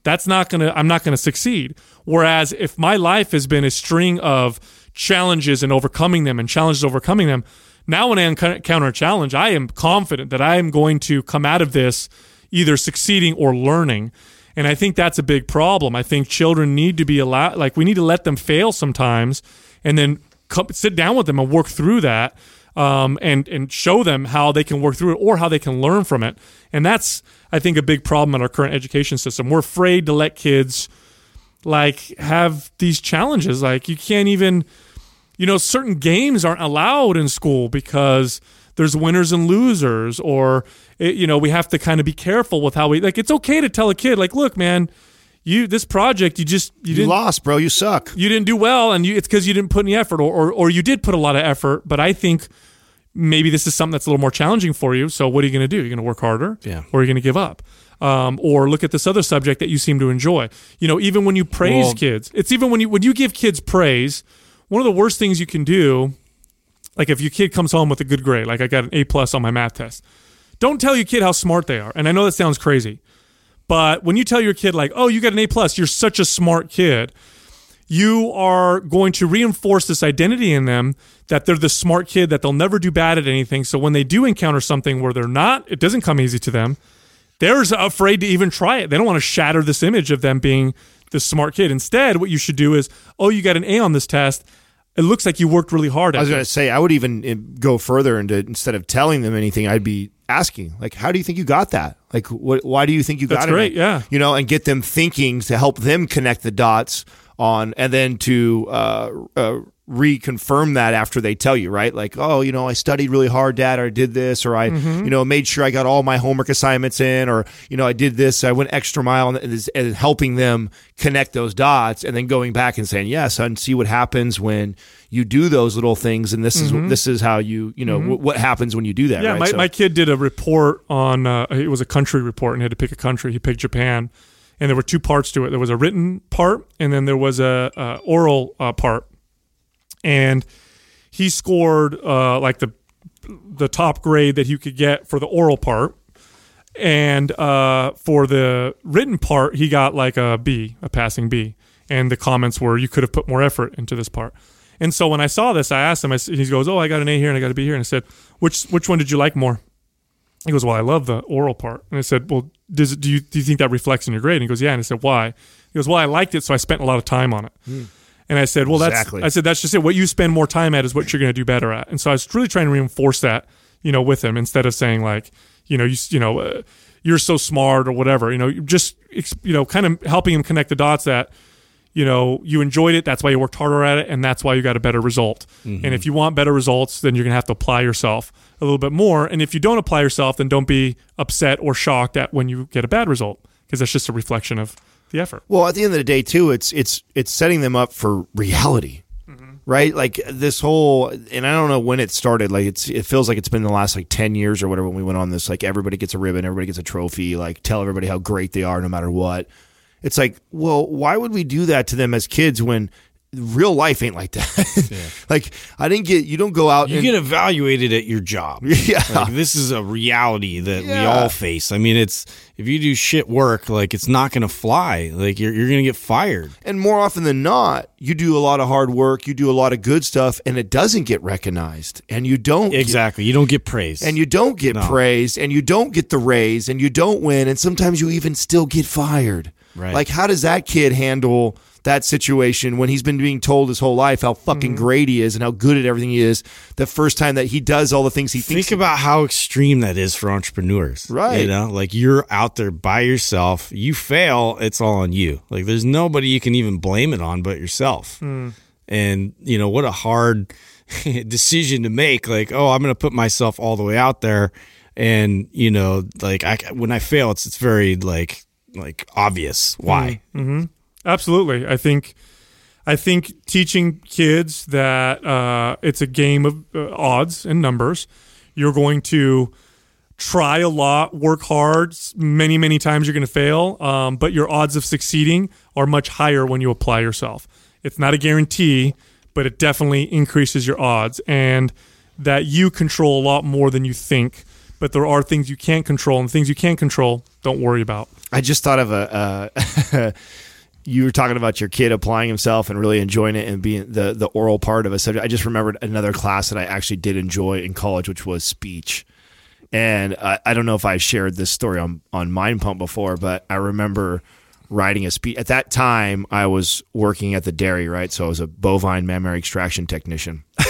that's not gonna i'm not gonna succeed. Whereas if my life has been a string of challenges and overcoming them and challenges overcoming them now when i encounter a challenge i am confident that i am going to come out of this either succeeding or learning. And i think that's a big problem. I think children need to be allowed like we need to let them fail sometimes and then come, sit down with them and work through that um, and and show them how they can work through it or how they can learn from it. And that's I think a big problem in our current education system. We're afraid to let kids like have these challenges. Like you can't even you know certain games aren't allowed in school because there's winners and losers or it, you know we have to kind of be careful with how we like it's okay to tell a kid like look man you this project you just you, You lost, bro. You suck. you didn't do well and you, it's because you didn't put any effort or, or, or you did put a lot of effort but i think maybe this is something that's a little more challenging for you so what are you going to do you're going to work harder Yeah. or are you going to give up um, or look at this other subject that you seem to enjoy you know even when you praise Well- kids it's even when you when you give kids praise one of the worst things you can do like if your kid comes home with a good grade like i got an a plus on my math test don't tell your kid how smart they are and i know that sounds crazy but when you tell your kid like oh you got an a plus you're such a smart kid you are going to reinforce this identity in them that they're the smart kid that they'll never do bad at anything. So when they do encounter something where they're not it doesn't come easy to them. They're afraid to even try it. They don't want to shatter this image of them being the smart kid. Instead what you should do is oh you got an a on this test it looks like you worked really hard at I was going to say, I would even uh, go further into instead of telling them anything, I'd be asking, like, how do you think you got that? Like, what, why do you think you That's got it? great, yeah. You know, and get them thinking to help them connect the dots on, and then to uh, uh, reconfirm that after they tell you, right? Like, oh, you know, I studied really hard, dad, or I did this, or I, you know, made sure I got all my homework assignments in, or, you know, I did this, I went extra mile and, and, and helping them connect those dots and then going back and saying, yeah, and see what happens when you do those little things. And this is, this is how you, you know, wh- what happens when you do that. Yeah, right? my, So- my kid did a report on uh, it was a country report and he had to pick a country. He picked Japan, and there were two parts to it. There was a written part, and then there was a, a oral uh, part. And he scored uh, like the the top grade that he could get for the oral part, and uh, for the written part, he got like a B, a passing B. And the comments were, "You could have put more effort into this part." And so when I saw this, I asked him. I, he goes, "Oh, I got an A here and I got a B here." And I said, "Which which one did you like more?" He goes, "Well, I love the oral part." And I said, "Well, does do you do you think that reflects in your grade?" And he goes, "Yeah." And I said, "Why?" He goes, "Well, I liked it, so I spent a lot of time on it." And I said, "Well, that's Exactly. I said that's just it. What you spend more time at is what you're going to do better at." And so I was really trying to reinforce that, you know, with him instead of saying like, you know, you, you know, uh, you're so smart or whatever. You know, just you know, kind of helping him connect the dots that you know you enjoyed it that's why you worked harder at it and that's why you got a better result and if you want better results then you're going to have to apply yourself a little bit more and if you don't apply yourself then don't be upset or shocked at when you get a bad result because that's just a reflection of the effort Well, at the end of the day, too, it's it's it's setting them up for reality, mm-hmm. right? Like this whole, and I don't know when it started. Like it's it feels like it's been the last like ten years or whatever. When we went on this, like everybody gets a ribbon, everybody gets a trophy. Like tell everybody how great they are, no matter what. It's like, well, why would we do that to them as kids when real life ain't like that? like I didn't get you don't go out You and get evaluated at your job. Yeah. Like, this is a reality that we all face. I mean, it's if you do shit work, like it's not going to fly. Like you're you're going to get fired. And more often than not, you do a lot of hard work, you do a lot of good stuff, and it doesn't get recognized. And you don't get- Exactly. You don't get praised, and you don't get No. praised, and you don't get the raise, and you don't win, and sometimes you even still get fired. Right. Like, how does that kid handle that situation when he's been being told his whole life how fucking mm-hmm. great he is and how good at everything he is? The first time that he does all the things he thinks Think about how extreme that is for entrepreneurs. Right. You know, like you're out there by yourself. You fail, it's all on you. Like there's nobody you can even blame it on but yourself. Mm. And, you know, what a hard decision to make. Like, oh, I'm going to put myself all the way out there. And, you know, like I, when I fail, it's, it's very like, like obvious why. Mm-hmm. Mm-hmm. Absolutely. I think I think teaching kids that uh, it's a game of uh, odds and numbers. You're going to try a lot, work hard. Many, many times you're going to fail, um, but your odds of succeeding are much higher when you apply yourself. It's not a guarantee, but it definitely increases your odds, and that you control a lot more than you think. But there are things you can't control, and things you can't control, don't worry about. I just thought of a. Uh, you were talking about your kid applying himself and really enjoying it and being the the oral part of a subject. I just remembered another class that I actually did enjoy in college, which was speech. And I, I don't know if I shared this story on on Mind Pump before, but I remember writing a speech. At that time, I was working at the dairy, right? So I was a bovine mammary extraction technician.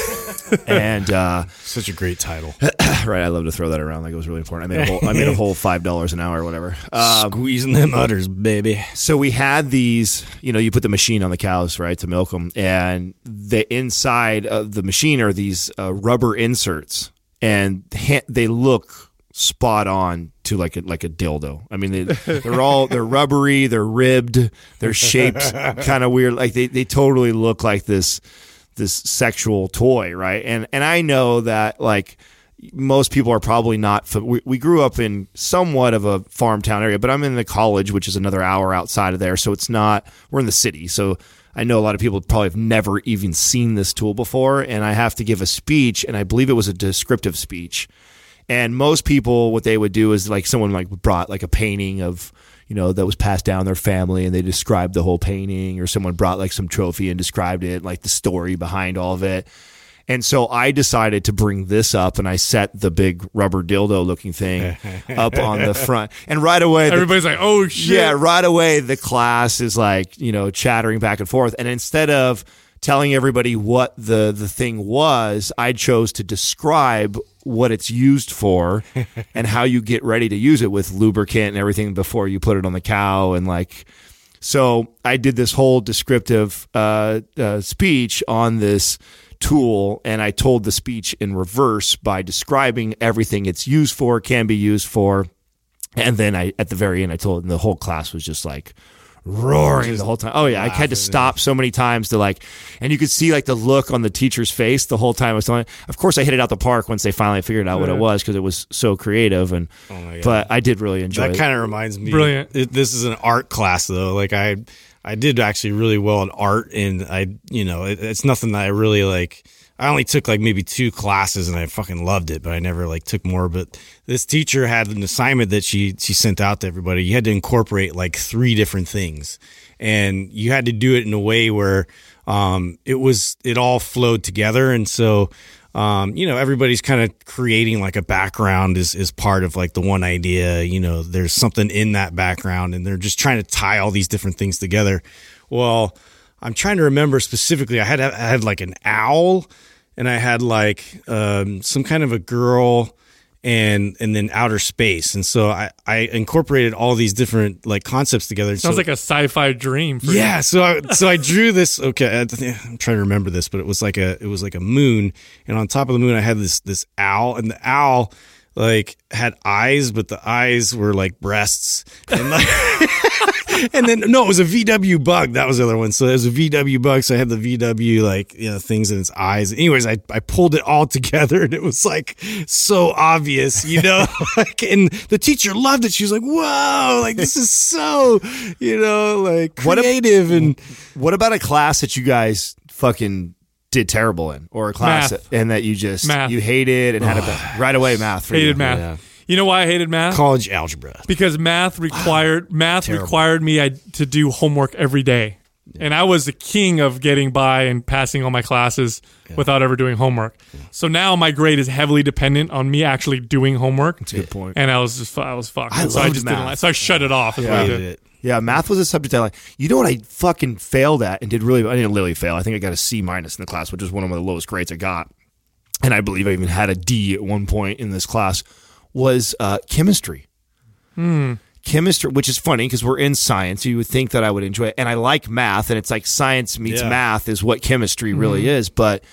and uh, Such a great title. right, I love to throw that around like it was really important. I made a whole, I made a whole five dollars an hour or whatever. Um, Squeezing them udders, baby. so we had these, you know, you put the machine on the cows, right, to milk them, and the inside of the machine are these uh, rubber inserts, and they look spot on to like a like a dildo. I mean, they, they're all they're rubbery, they're ribbed, they're shaped kind of weird. Like they they totally look like this this sexual toy, right? And and I know that like most people are probably not. We, we grew up in somewhat of a farm town area, but I'm in the college, which is another hour outside of there. So it's not. We're in the city, so I know a lot of people probably have never even seen this tool before. And I have to give a speech, and I believe it was a descriptive speech. And most people, what they would do is like someone like brought like a painting of you know that was passed down their family, and they described the whole painting, or someone brought like some trophy and described it, like the story behind all of it. And so I decided to bring this up, and I set the big rubber dildo looking thing up on the front. And right away, the- Everybody's like, "Oh shit!" yeah, right away the class is like, you know, chattering back and forth. And instead of telling everybody what the the thing was, I chose to describe what it's used for and how you get ready to use it with lubricant and everything before you put it on the cow and like So I did this whole descriptive uh, uh, speech on this tool, and I told the speech in reverse by describing everything it's used for, can be used for, and then I at the very end I told, and the whole class was just like roaring the whole time. Oh yeah, I had to stop so many times to like, and you could see like the look on the teacher's face the whole time I was telling. It. Of course, I hit it out the park once they finally figured out what it was because it was so creative, and oh but I did really enjoy That it. kind of reminds me. Brilliant. It, this is an art class though. Like I, I did actually really well in art, and I, you know, it, it's nothing that I really like. I only took like maybe two classes, and I fucking loved it, but I never like took more. But this teacher had an assignment that she she sent out to everybody. You had to incorporate like three different things, and you had to do it in a way where um, it was it all flowed together, and so um, you know, everybody's kind of creating like a background is, is part of like the one idea, you know, there's something in that background and they're just trying to tie all these different things together. Well, I'm trying to remember specifically. I had, I had like an owl and I had like, um, some kind of a girl and, and then outer space. And so I, I incorporated all these different like concepts together. Sounds So- like a sci-fi dream. For you. yeah, so I, so I drew this. Okay, I'm trying to remember this, but it was like a it was like a moon, and on top of the moon I had this this owl, and the owl like had eyes, but the eyes were like breasts, and like. And then no, it was a VW bug. That was the other one. So it was a VW bug. So I had the VW like you know things in its eyes. Anyways, I, I pulled it all together and it was like so obvious, you know. like and the teacher loved it. She was like, "Whoa, like this is so, you know, like What a- creative and What about a class that you guys fucking did terrible in, or a class Math. and that you just Math. you hated and had a right away math for hated you? math. Yeah. You know why I hated math? college algebra. because math required math required me I, to do homework every day, and I was the king of getting by and passing all my classes without ever doing homework. So now my grade is heavily dependent on me actually doing homework. That's a good point. And I was just I was fucked. I so I just math. didn't like. So I shut it off. is what I Hated did. it. Yeah, math was a subject I like. You know what I fucking failed at and did really I didn't literally fail. I think I got a C minus in the class, which was one of the lowest grades I got. And I believe I even had a D at one point in this class was uh, chemistry. Chemistry, which is funny because we're in science. You would think that I would enjoy it. And I like math, and it's like science meets Yeah. math is what chemistry really is. But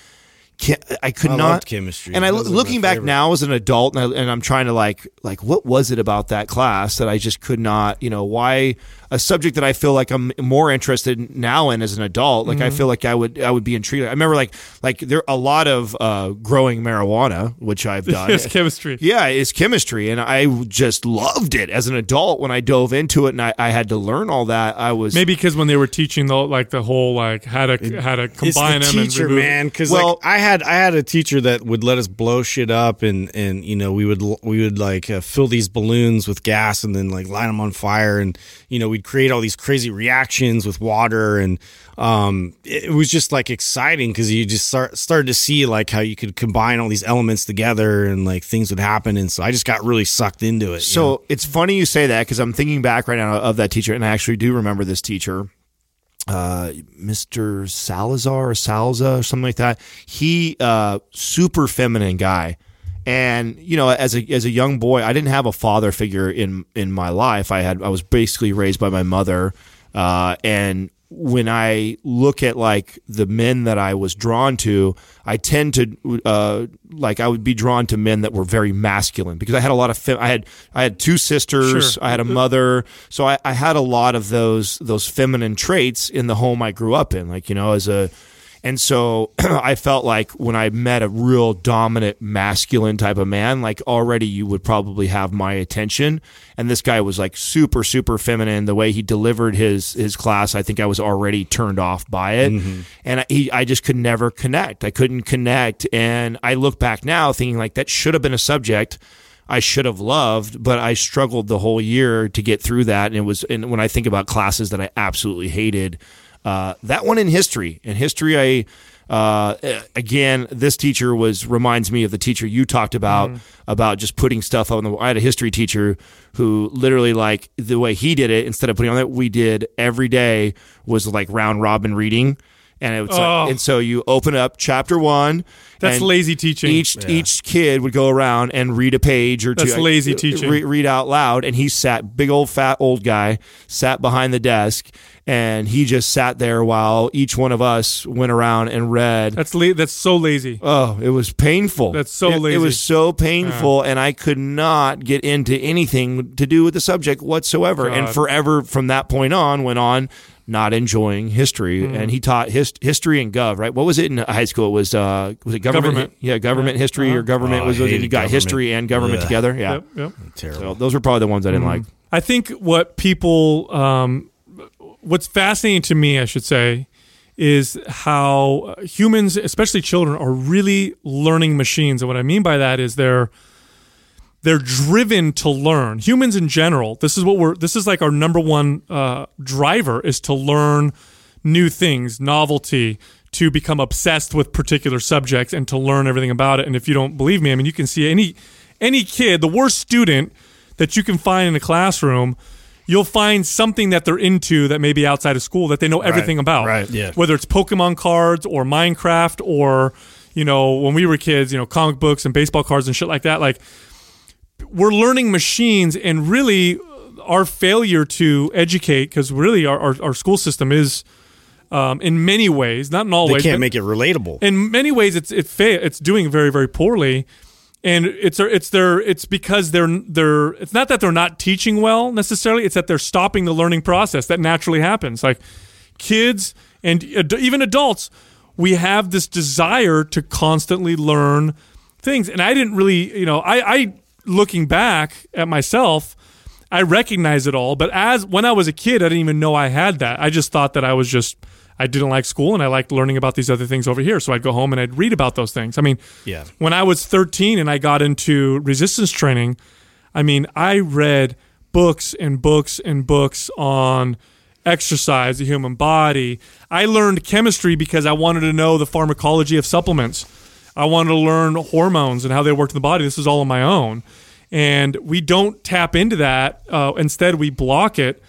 I could I not loved chemistry. And I That was, like, looking back favorite. now as an adult, and, I, and I'm trying to like like what was it about that class that I just could not, you know, why a subject that I feel like I'm more interested now in as an adult. Like Mm-hmm. I feel like I would I would be intrigued. I remember like like there a lot of uh, growing marijuana, which I've done. It's chemistry. Yeah, it's chemistry, and I just loved it as an adult when I dove into it, and I, I had to learn all that. I was Maybe because when they were teaching the like the whole like how to how to It's combine the them and teacher, remove man. Because Well- like I had, I had a teacher that would let us blow shit up, and and you know we would we would like uh, fill these balloons with gas, and then like light them on fire, and you know we'd create all these crazy reactions with water, and um, it, was just like exciting because you just start started to see like how you could combine all these elements together, and like things would happen, and so I just got really sucked into it. you So know? it's funny you say that because I'm thinking back right now of that teacher, and I actually do remember this teacher, uh, Mr. Salazar or Salza or something like that. He uh, super feminine guy, and you know, as a as a young boy, I didn't have a father figure in in my life. I had I was basically raised by my mother, uh, and when I look at like the men that I was drawn to, I tend to uh, like I would be drawn to men that were very masculine because I had a lot of fem- I had I had two sisters, Sure. I had a mother, so I, I had a lot of those those feminine traits in the home I grew up in, like you know as a and so I felt like when I met a real dominant masculine type of man, like already you would probably have my attention. And this guy was like super, super feminine. The way he delivered his his class, I think I was already turned off by it. Mm-hmm. And I, he, I just could never connect. I couldn't connect. And I look back now thinking like that should have been a subject. I should have loved, but I struggled the whole year to get through that. And it was, and when I think about classes that I absolutely hated, uh, that one in history. In history, I uh, again, this teacher was reminds me of the teacher you talked about about just putting stuff on the. I had a history teacher who literally like the way he did it instead of putting on that we did every day was like round robin reading. And it was Oh. like, and so you open up chapter one. That's and lazy teaching. Each each kid would go around and read a page or two. That's lazy uh, teaching. re- read out loud, and he sat, big old fat old guy, sat behind the desk, and he just sat there while each one of us went around and read. That's la- that's so lazy. Oh, it was painful. That's so It- It, was so painful, and I could not get into anything to do with the subject whatsoever. And forever from that point on, went on not enjoying history. Mm-hmm. And he taught his, history and gov. Right? What was it in high school? It was uh, was it government? Government. Yeah, government history or government Oh, was was it? You got government. history and government Ugh. together. Yeah. Yep, yep. Terrible. So those were probably the ones I didn't Mm-hmm. like. I think what people, um, what's fascinating to me, I should say, is how humans, especially children, are really learning machines. And what I mean by that is they're they're driven to learn. Humans in general, this is what we're. This is like our number one uh, driver is to learn new things, novelty, to become obsessed with particular subjects, and to learn everything about it. And if you don't believe me, I mean, you can see any any kid, the worst student that you can find in a classroom. You'll find something that they're into that may be outside of school that they know everything about. right, yeah. Whether it's Pokemon cards or Minecraft or, you know, when we were kids, you know, comic books and baseball cards and shit like that. Like, we're learning machines and really our failure to educate because really our, our, our school system is um, in many ways not in all ways They ways can't make it relatable. in many ways it's it it's doing very very poorly. And it's it's their it's because they're they're it's not that they're not teaching well necessarily it's that they're stopping the learning process that naturally happens. Like kids and ad- even adults we have this desire to constantly learn things. And i didn't really you know i i looking back at myself i recognize it all but as when i was a kid i didn't even know i had that i just thought that i was just i didn't like school and i liked learning about these other things over here so i'd go home and i'd read about those things i mean Yeah. when i was 13 and i got into resistance training i mean i read books and books and books on exercise, the human body. I learned chemistry because I wanted to know the pharmacology of supplements. I wanted to learn hormones and how they worked in the body. This is all on my own. And we don't tap into that. Uh, instead, we block it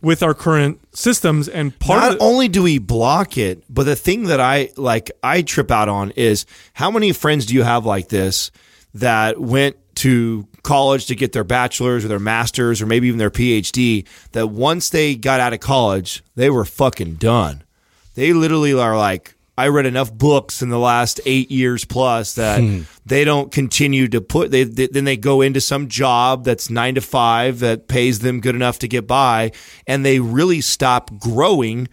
with our current systems. And part Not of the, only do we block it, but the thing that I like, I trip out on is how many friends do you have like this that went to college to get their bachelor's or their master's or maybe even their PhD that once they got out of college, they were fucking done. They literally are like, I read enough books in the last eight years plus that hmm. they don't continue to put. They, they then they go into some job that's nine to five that pays them good enough to get by, and they really stop growing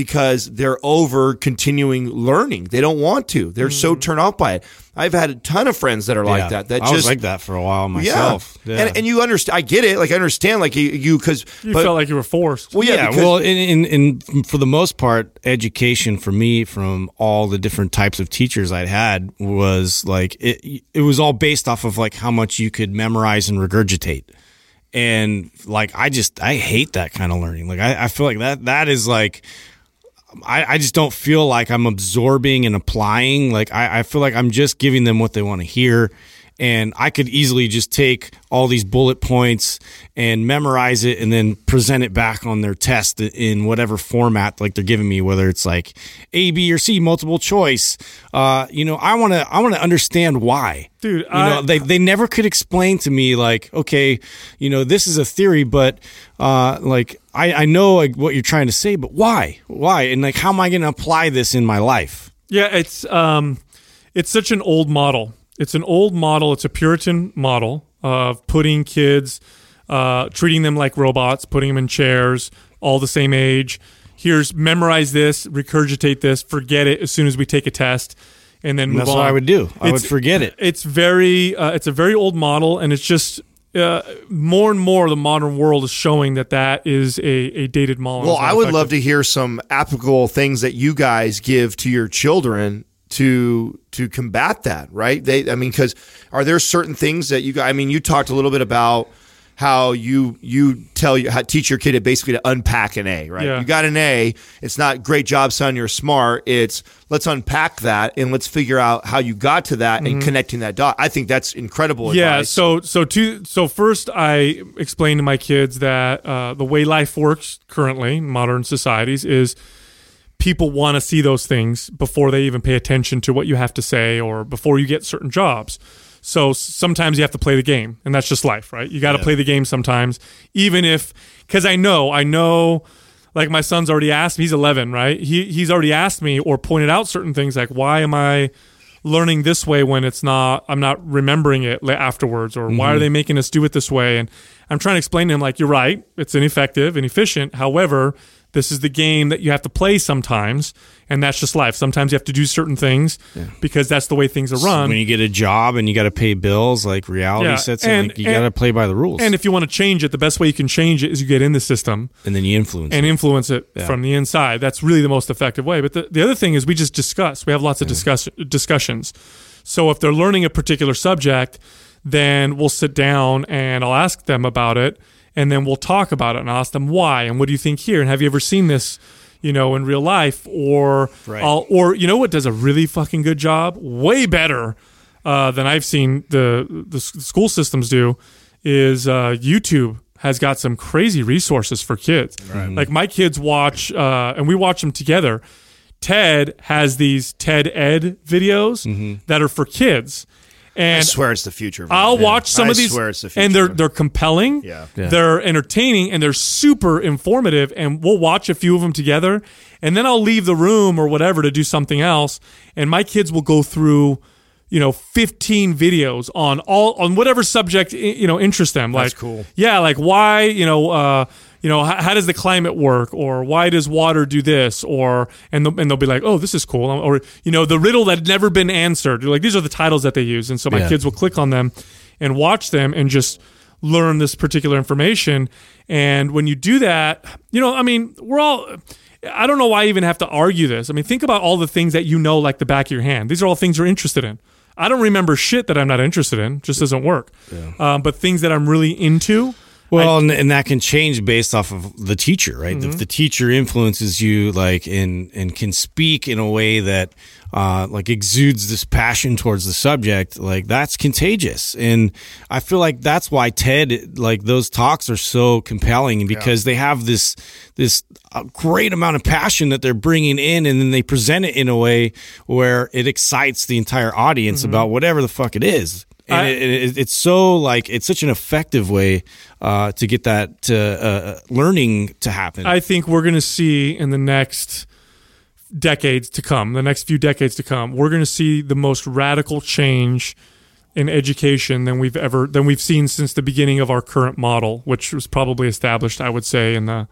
because they're over continuing learning. They don't want to. They're so mm. turned off by it. I've had a ton of friends that are like Yeah. that. That I just was like that for a while myself. yeah. Yeah. And, and you understand. I get it. Like I understand. Like you, you because you felt like you were forced. well, yeah, yeah, because- well, in, in, in for the most part, education for me from all the different types of teachers I'd had was like it. It was all based off of like how much you could memorize and regurgitate, and like I just I hate that kind of learning. Like I, I feel like that that is like. I, I just don't feel like I'm absorbing and applying. Like I, I feel like I'm just giving them what they want to hear. And I could easily just take all these bullet points and memorize it and then present it back on their test in whatever format like they're giving me, whether it's like A, B, or C, multiple choice. Uh, you know, I wanna I wanna understand why. Dude, you I- know, they they never could explain to me like, okay, you know, this is a theory, but uh, like I, I know like what you're trying to say, but why? Why? And like how am I gonna apply this in my life? Yeah, it's um, it's such an old model. It's an old model. It's a Puritan model of putting kids, uh, treating them like robots, putting them in chairs, all the same age. Here's memorize this, regurgitate this, forget it as soon as we take a test, and then move That's on. what I would do. I would forget it. It's very, uh, it's a very old model, and it's just. Uh, more and more, the modern world is showing that that is a, a dated model. Well, I would effective. love to hear some applicable things that you guys give to your children to to combat that, right? They, I mean, because are there certain things that you? I mean, you talked a little bit about how you you tell you how teach your kid to basically to unpack an A, right? Yeah. You got an A. It's not great job, son. You're smart. It's let's unpack that and let's figure out how you got to that and connecting that dot. I think that's incredible. Mm-hmm. Yeah. advice. So so to so first, I explain to my kids that uh, the way life works currently in modern societies is people want to see those things before they even pay attention to what you have to say or before you get certain jobs. So sometimes you have to play the game, and that's just life, right? You got to play the game sometimes, even if because I know, I know. Like my son's already asked me, he's 11, right? He he's already asked me or pointed out certain things like why am I learning this way when it's not I'm not remembering it afterwards or why are mm-hmm. they making us do it this way and I'm trying to explain to him like you're right it's ineffective and efficient however this is the game that you have to play sometimes and that's just life sometimes you have to do certain things because that's the way things are run when you get a job and you got to pay bills, like reality Yeah, sets in, and- like you got to play by the rules, and if you want to change it the best way you can change it is you get in the system and then you influence. and it. influence it from the inside. That's really the most effective way. But the, the other thing is we just discuss. We have lots of discuss, discussions. So if they're learning a particular subject, then we'll sit down and I'll ask them about it, and then we'll talk about it, and I'll ask them why and what do you think here, and have you ever seen this, you know, in real life, or Right. I'll, or you know what does a really fucking good job, way better uh, than I've seen the the school systems do, is uh, YouTube has got some crazy resources for kids. Like my kids watch, uh, and we watch them together. Ted has these TED Ed videos that are for kids, I and swear it's the future. man. I'll Yeah. watch some I of these, Swear it's the and they're they're compelling. Yeah. Yeah. they're entertaining, and they're super informative. And we'll watch a few of them together, and then I'll leave the room or whatever to do something else. And my kids will go through, you know, fifteen videos on all on whatever subject you know interests them. Like, cool. Yeah, like why you know. uh you know how, how does the climate work? Or why does water do this? Or and, they'll- and they'll be like oh this is cool. Or you know the riddle that had never been answered. Like these are the titles that they use. And so my Yeah. kids will click on them and watch them and just learn this particular information. And when you do that you know i mean we're all i don't know why i even have to argue this. I mean think about all the things that you know like the back of your hand. These are all things you're interested in. I don't remember shit that i'm not interested in. Just doesn't work. Um, but things that i'm really into Well, and, and that can change based off of the teacher, right? Mm-hmm. If the teacher influences you, like, and and can speak in a way that, uh, like, exudes this passion towards the subject, like that's contagious. And I feel like that's why TED, like, those talks are so compelling because they have this this uh, great amount of passion that they're bringing in, and then they present it in a way where it excites the entire audience about whatever the fuck it is. And. I- it, it, it's so like it's such an effective way uh, to get that to, uh, learning to happen. I think we're going to see in the next decades to come, the next few decades to come, we're going to see the most radical change in education than we've ever than we've seen since the beginning of our current model, which was probably established, I would say, in the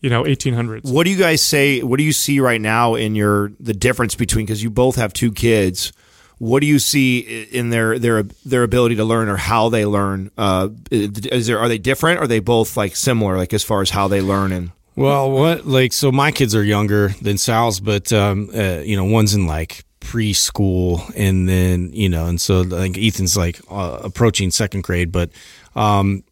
you know 1800s. What do you guys say? What do you see right now in your the difference between because you both have two kids? What do you see in their their their ability to learn or how they learn? Uh, is there are they different? Or are they both like similar? Like as far as how they learn and well, what like so my kids are younger than Sal's, but um, uh, you know one's in like preschool, and then you know, and so like Ethan's like uh, approaching second grade, but um,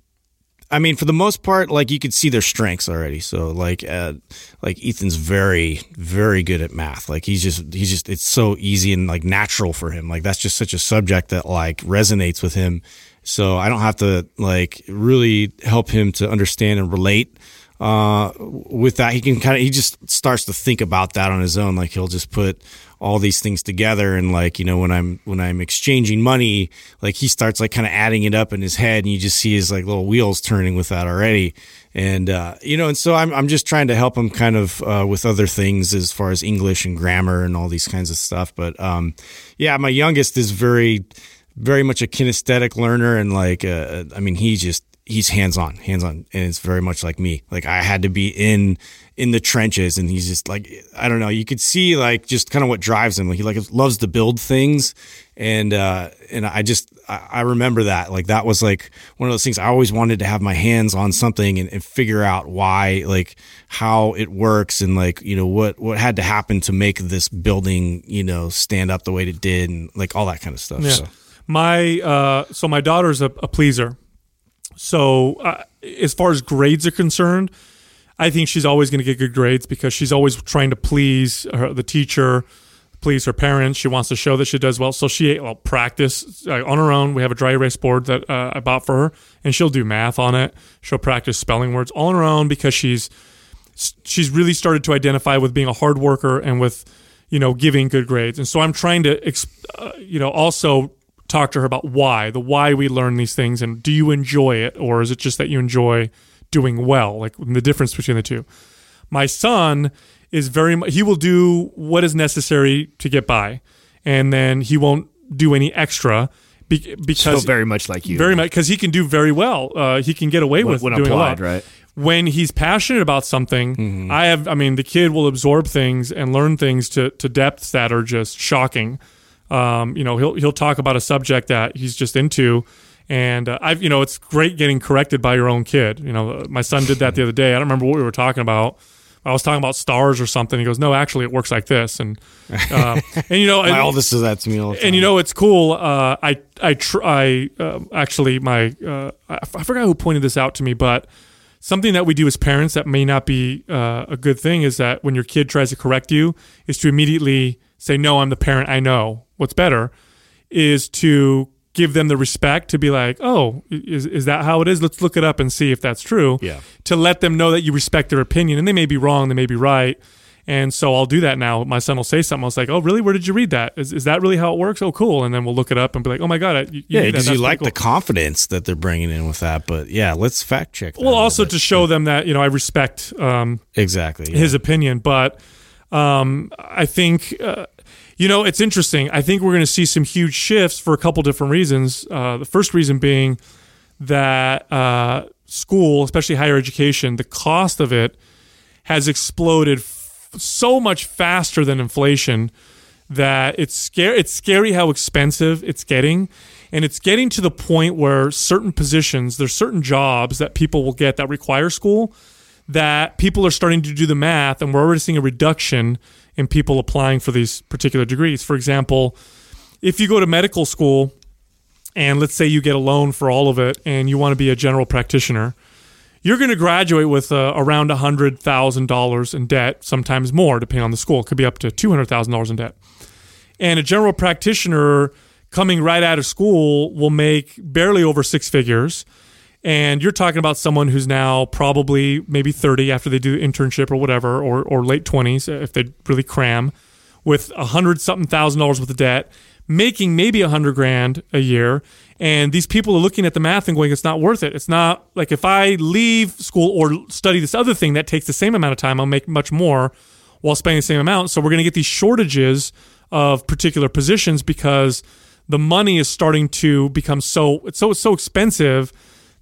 I mean, for the most part, like you could see their strengths already. So like, uh, like Ethan's very, very good at math. Like he's just, he's just, it's so easy and like natural for him. Like that's just such a subject that like resonates with him. So I don't have to like really help him to understand and relate uh, with that. He can kind of, he just starts to think about that on his own. Like he'll just put all these things together and like, you know, when I'm, when I'm exchanging money, like he starts like kind of adding it up in his head and you just see his like little wheels turning with that already. And, uh, you know, and so I'm, I'm just trying to help him kind of, uh, with other things as far as English and grammar and all these kinds of stuff. But, um, yeah, my youngest is very, very much a kinesthetic learner and like, uh, I mean, he just, he's hands on, hands on, and it's very much like me. Like I had to be in in the trenches, and he's just like I don't know. You could see like just kind of what drives him. Like he like loves to build things, and uh, and I just I, I remember that like that was like one of those things I always wanted to have my hands on something and, and figure out why like how it works and like you know what what had to happen to make this building you know stand up the way it did and like all that kind of stuff. Yeah. So. My uh, so my daughter's a, a pleaser. So uh, as far as grades are concerned, I think she's always going to get good grades because she's always trying to please her, the teacher, please her parents. She wants to show that she does well. So she will practice uh, on her own. We have a dry erase board that uh, I bought for her, and she'll do math on it. She'll practice spelling words all on her own because she's she's really started to identify with being a hard worker and with you know giving good grades. And so I'm trying to uh, you know also talk to her about why the why we learn these things and do you enjoy it or is it just that you enjoy doing well like the difference between the two. My son is very he will do what is necessary to get by and then he won't do any extra be, because very much like you. very much because he can do very well. Uh, he can get away When- with when doing applied, a lot. right? when he's passionate about something i have i mean the kid will absorb things and learn things to, to depths that are just shocking. Um, you know he'll he'll talk about a subject that he's just into and uh, I've you know it's great getting corrected by your own kid you know my son did that the other day I don't remember what we were talking about I was talking about stars or something he goes no actually it works like this and uh, and you know My and- oldest does that to me all the time. and you know it's cool. Uh, I I tr- I uh, actually my uh, I, I forgot who pointed this out to me, but something that we do as parents that may not be uh, a good thing is that when your kid tries to correct you, is to immediately say, "No, I'm the parent. I know what's better." Is to give them the respect to be like, "Oh, is is that how it is? Let's look it up and see if that's true." Yeah. To let them know that you respect their opinion, and they may be wrong, they may be right. And so I'll do that now. My son will say something. I was like, "Oh, really? Where did you read that? Is, is that really how it works? Oh, cool." And then we'll look it up and be like, "Oh my god, I- you, yeah. That's you like pretty the confidence that they're bringing in with that. But yeah, let's fact check. that Well, also to show them that you know I respect um, exactly yeah. his opinion, but um, I think uh, you know it's interesting. I think we're going to see some huge shifts for a couple different reasons. Uh, the first reason being that uh, school, especially higher education, the cost of it has exploded f- so much faster than inflation that it's scary. It's scary how expensive it's getting, and it's getting to the point where certain positions, there's certain jobs that people will get that require school. That people are starting to do the math, and we're already seeing a reduction in people applying for these particular degrees. For example, if you go to medical school, and let's say you get a loan for all of it, and you want to be a general practitioner, you're going to graduate with uh, around $100,000 in debt, sometimes more, depending on the school. It could be up to $200,000 in debt. And a general practitioner coming right out of school will make barely over six figures. And you're talking about someone who's now probably maybe 30 after they do the internship or whatever, or, or late 20s uh, if they really cram, with a hundred something thousand dollars worth of debt, making maybe a hundred grand a year. And these people are looking at the math and going, it's not worth it. It's not like if I leave school or study this other thing that takes the same amount of time, I'll make much more while spending the same amount. So we're going to get these shortages of particular positions because the money is starting to become so it's so so expensive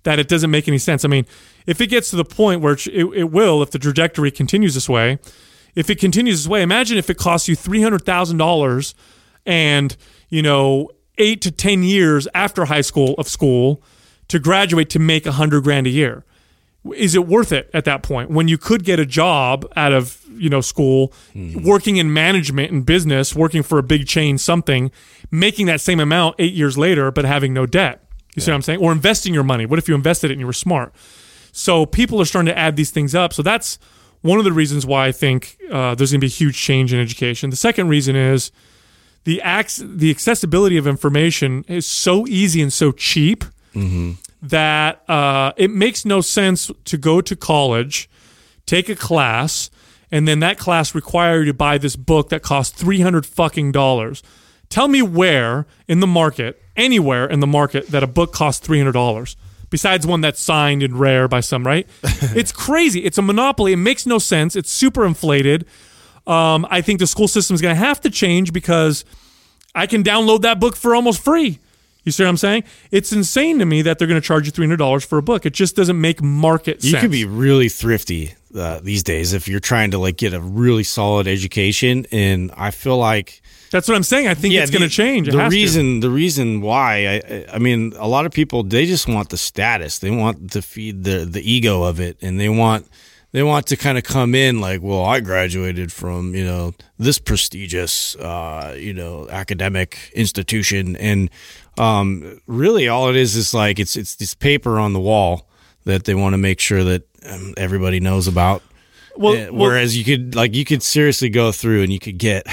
that it doesn't make any sense. I mean, if it gets to the point where it, it, will, if the trajectory continues this way, if it continues this way, imagine if it costs you three hundred thousand dollars, and you know eight to ten years after high school of school to graduate to make a hundred grand a year. Is it worth it at that point when you could get a job out of you know school, mm-hmm. working in management and business, working for a big chain, something, making that same amount eight years later, but having no debt? You see what I'm saying? Or investing your money. What if you invested it and you were smart? So people are starting to add these things up. So that's one of the reasons why I think uh, there's going to be a huge change in education. The second reason is the ac- the accessibility of information is so easy and so cheap that uh, it makes no sense to go to college, take a class, and then that class require you to buy this book that costs three hundred fucking dollars. Tell me where in the market, anywhere in the market, that a book costs three hundred dollars. Besides one that's signed and rare by some, right? it's crazy. It's a monopoly. It makes no sense. It's super inflated. Um, I think the school system is going to have to change because I can download that book for almost free. You see what I'm saying? It's insane to me that they're going to charge you three hundred dollars for a book. It just doesn't make market You sense. You can be really thrifty uh, these days if you're trying to like get a really solid education, and I feel like That's what I'm saying. I think it's going to change. It The has to. reason, the reason why, I- I, I mean, a lot of people they just want the status. They want to feed the the ego of it, and they want they want to kind of come in like, well, I graduated from you know this prestigious uh, you know academic institution, and um, really all it is is like it's it's this paper on the wall that they want to make sure that um, everybody knows about. Well- Uh, well- whereas you could like you could seriously go through and you could get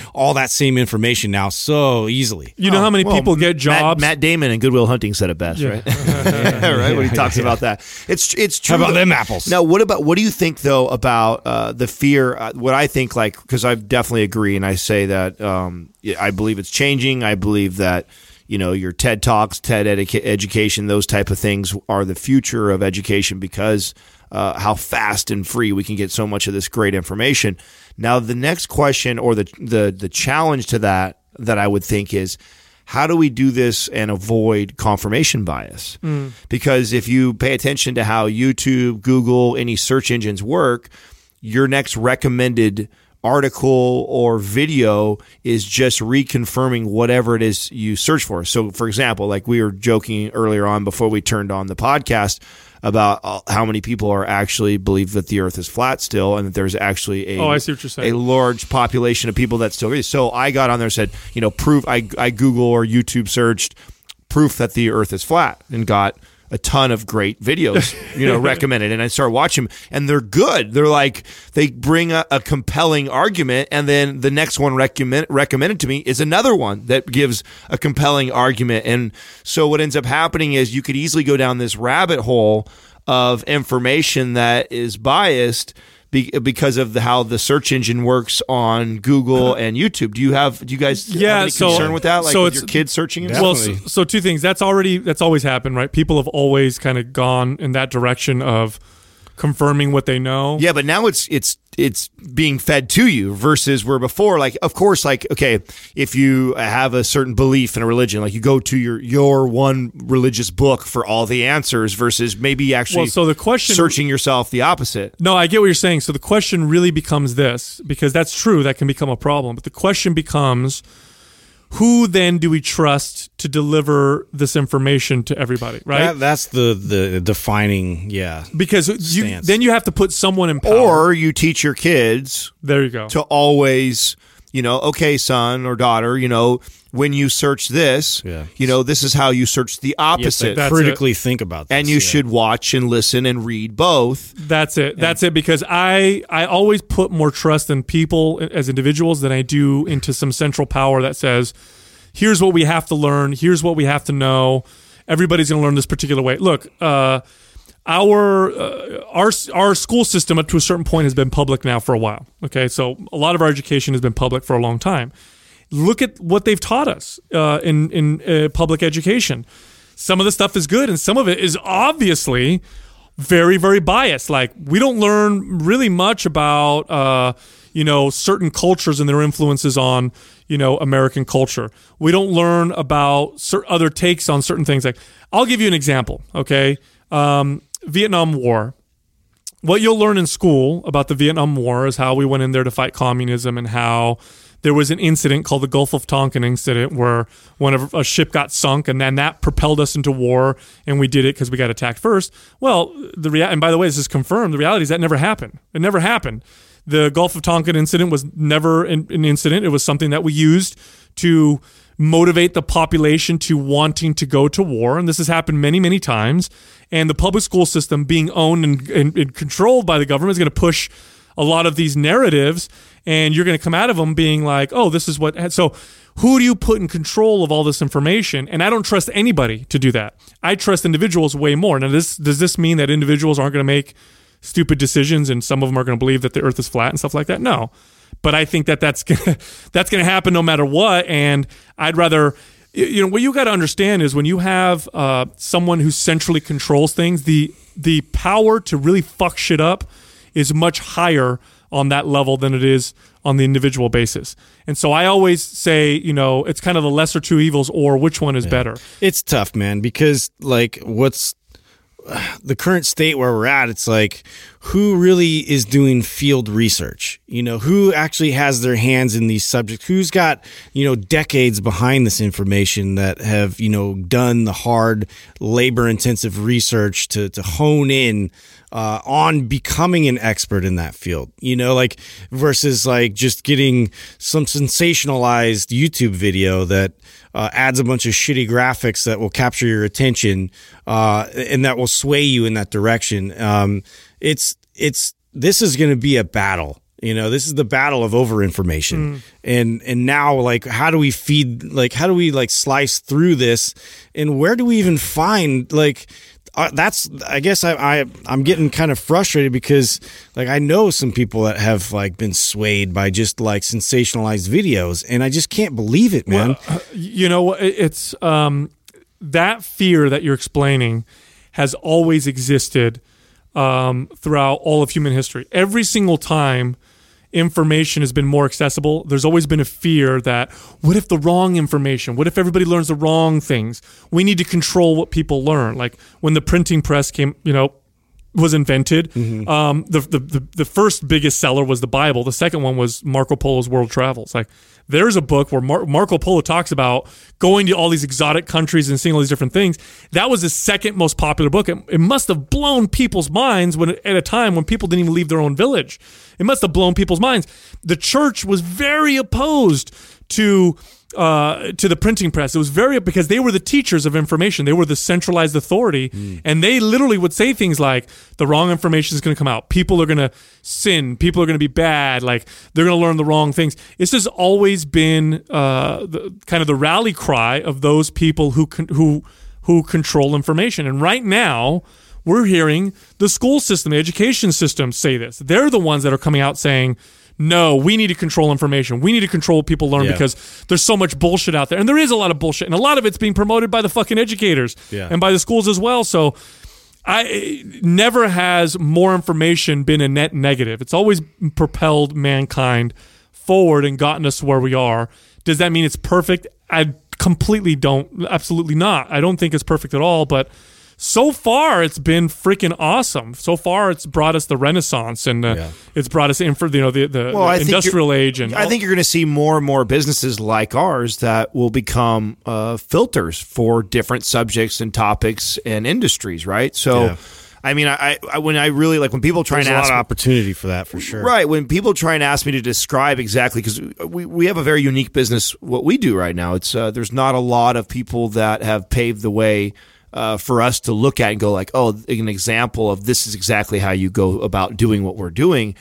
all that same information now so easily. You know how many Well, people get jobs? Matt, Damon and Good Will Hunting said it best, right? right when he talks about that. It's it's true. How about them apples? Now, what about what do you think though about uh, the fear? Uh, what I think, like, because I definitely agree, and I say that um, I believe it's changing. I believe that you know your TED talks, TED educa- education, those type of things are the future of education because uh, how fast and free we can get so much of this great information. Now, the next question or the the the challenge to that that I would think is how do we do this and avoid confirmation bias? Because if you pay attention to how YouTube, Google, any search engines work, your next recommended article or video is just reconfirming whatever it is you search for. So, for example, like we were joking earlier on before we turned on the podcast about uh, how many people are actually believe that the earth is flat still and that there's actually a Oh, I see what you're saying. a large population of people that still agree. So I got on there and said, you know, proof I I Google or YouTube searched proof that the earth is flat and got a ton of great videos, you know, recommended. And I start watching them and they're good. They're like, they bring a, a compelling argument. And then the next one recommend, recommended to me is another one that gives a compelling argument. And so what ends up happening is you could easily go down this rabbit hole of information that is biased be, because of the, how the search engine works on Google and YouTube. Do you have, do you guys Yeah, have any so- concern with that? Like so with your kids searching well, so, so two things. That's already that's always happened, right? People have always kind of gone in that direction of confirming what they know. Yeah, but now it's it's it's being fed to you versus where before, like of course, like okay, if you have a certain belief in a religion, like you go to your your one religious book for all the answers versus maybe actually Well, so the question- searching yourself the opposite. No, I get what you're saying. So the question really becomes this because that's true. That can become a problem. But the question becomes who then do we trust to deliver this information to everybody, right? That, that's the the defining yeah. because you, then you have to put someone in power. Or you teach your kids there you go. to always, you know, okay, son or daughter, you know, when you search this, Yeah. you know, this is how you search the opposite. That's critically think about this. and you yeah. should watch and listen and read both. That's it. That's it. Because I I always put more trust in people as individuals than I do into some central power that says, "Here's what we have to learn. Here's what we have to know. Everybody's going to learn this particular way." Look, uh, our uh, our our school system up to a certain point has been public now for a while. Okay, so a lot of our education has been public for a long time. Look at what they've taught us uh, in in uh, public education. Some of the stuff is good, and some of it is obviously very very biased. Like we don't learn really much about uh you know certain cultures and their influences on you know american culture. We don't learn about other takes on certain things. Like i'll give you an example okay? Um vietnam war. What you'll learn in school about the Vietnam War is how we went in there to fight communism and how there was an incident called the Gulf of Tonkin incident where one of a ship got sunk and then that propelled us into war and we did it because we got attacked first. Well, the rea- and by the way, this is confirmed. The reality is that never happened. It never happened. The Gulf of Tonkin incident was never an, an incident. It was something that we used to motivate the population to wanting to go to war. And this has happened many, many times. And the public school system being owned and, and, and controlled by the government is going to push a lot of these narratives. And you're going to come out of them being like, oh, this is what. So who do you put in control of all this information? And I don't trust anybody to do that. I trust individuals way more. Now, this, does this mean that individuals aren't going to make stupid decisions and some of them are going to believe that the earth is flat and stuff like that? No but I think that that's gonna, that's going to happen no matter what. And I'd rather, you know, what you got to understand is when you have uh, someone who centrally controls things, the the power to really fuck shit up is much higher on that level than it is on the individual basis. And so I always say, you know, it's kind of the lesser two evils, or which one is better. It's tough, man, because like what's the current state where we're at, it's like who really is doing field research? You know, who actually has their hands in these subjects? Who's got, you know, decades behind this information that have, you know, done the hard labor intensive research to, to hone in uh, on becoming an expert in that field, you know, like versus like just getting some sensationalized YouTube video that uh, adds a bunch of shitty graphics that will capture your attention uh, and that will sway you in that direction. Um, it's it's this is going to be a battle. You know, this is the battle of over information. And and now like how do we feed like how do we like slice through this and where do we even find like uh, that's I guess I, I I'm getting kind of frustrated because like I know some people that have like been swayed by just like sensationalized videos and I just can't believe it, man. you know it- it's um, that fear that you're explaining has always existed um, throughout all of human history every single time information has been more accessible. There's always been a fear that what if the wrong information? What if everybody learns the wrong things? We need to control what people learn. Like when the printing press came you know was invented. Um, the, the the the first biggest seller was the Bible. The second one was Marco Polo's World Travels. Like there's a book where Mar- Marco Polo talks about going to all these exotic countries and seeing all these different things. That was the second most popular book. It, it must have blown people's minds when at a time when people didn't even leave their own village. It must have blown people's minds. The church was very opposed to uh, to the printing press. It was very because they were the teachers of information. They were the centralized authority, and they literally would say things like, "The wrong information is going to come out. People are going to sin. People are going to be bad. Like they're going to learn the wrong things." This has always been uh, the, kind of the rally cry of those people who con- who who control information. And right now, we're hearing the school system, the education system say this. They're the ones that are coming out saying, no, we need to control information. We need to control what people learn Yeah. because there's so much bullshit out there. And there is a lot of bullshit. And a lot of it's being promoted by the fucking educators Yeah. and by the schools as well. So I never has more information been a net negative. It's always propelled mankind forward and gotten us where we are. Does that mean it's perfect? I completely don't. Absolutely not. I don't think it's perfect at all. But so far, it's been freaking awesome. So far, it's brought us the Renaissance and uh, Yeah. it's brought us in for you know the, the, Well, the industrial age and I think you're going to see more and more businesses like ours that will become uh, filters for different subjects and topics and industries, right? So, Yeah. I mean, I, I when I really like when people try There's and a lot ask of me- opportunity for that for sure. Right. When people try and ask me to describe exactly, because we, we have a very unique business, what we do right now, it's uh, there's not a lot of people that have paved the way uh, for us to look at and go like, oh, an example of this is exactly how you go about doing what we're doing.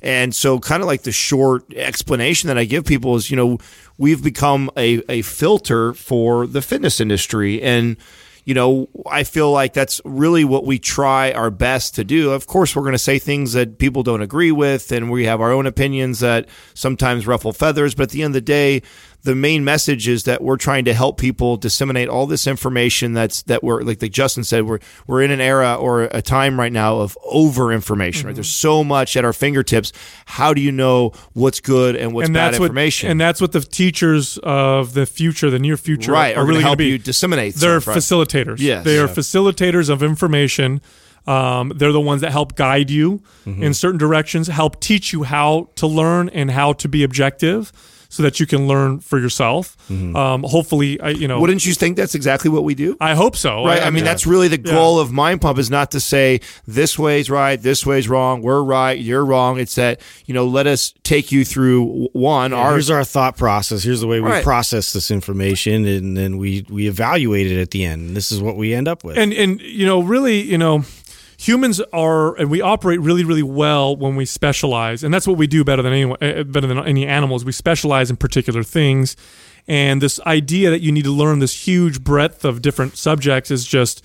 And so, kind of like the short explanation that I give people is, you know, we've become a, a filter for the fitness industry. And, you know, I feel like that's really what we try our best to do. Of course, we're going to say things that people don't agree with, and we have our own opinions that sometimes ruffle feathers. But at the end of the day, the main message is that we're trying to help people disseminate all this information that's that we're like like Justin said we're we're in an era or a time right now of over information right there's so much at our fingertips how do you know what's good and what's and bad information what and that's what the teachers of the future, the near future, right are are really going to help be. you disseminate They're stuff, right? facilitators. Yes. they are Yeah. facilitators of information. Um, they're the ones that help guide you Mm-hmm. in certain directions, help teach you how to learn and how to be objective, so that you can learn for yourself. Um, hopefully, I, you know, wouldn't you think that's exactly what we do I hope so. Right. I, mean, that's really the goal of Mind Pump is not to say this way's right, this way's wrong, we're right, you're wrong. It's that, you know, let us take you through w- one, our Here's our thought process. Here's the way we Right. process this information, and then we we evaluate it at the end. And this is what we end up with. and and you know really you know humans are and we operate really really well when we specialize and that's what we do better than anyone uh, better than any animals. We specialize in particular things and this idea that you need to learn this huge breadth of different subjects is just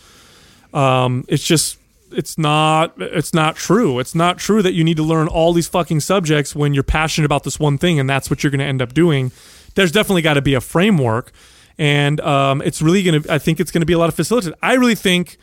um, it's just it's not it's not true. It's not true that you need to learn all these fucking subjects when you're passionate about this one thing and that's what you're going to end up doing. There's definitely got to be a framework and um, it's really going to i think it's going to be a lot of facilitated i really think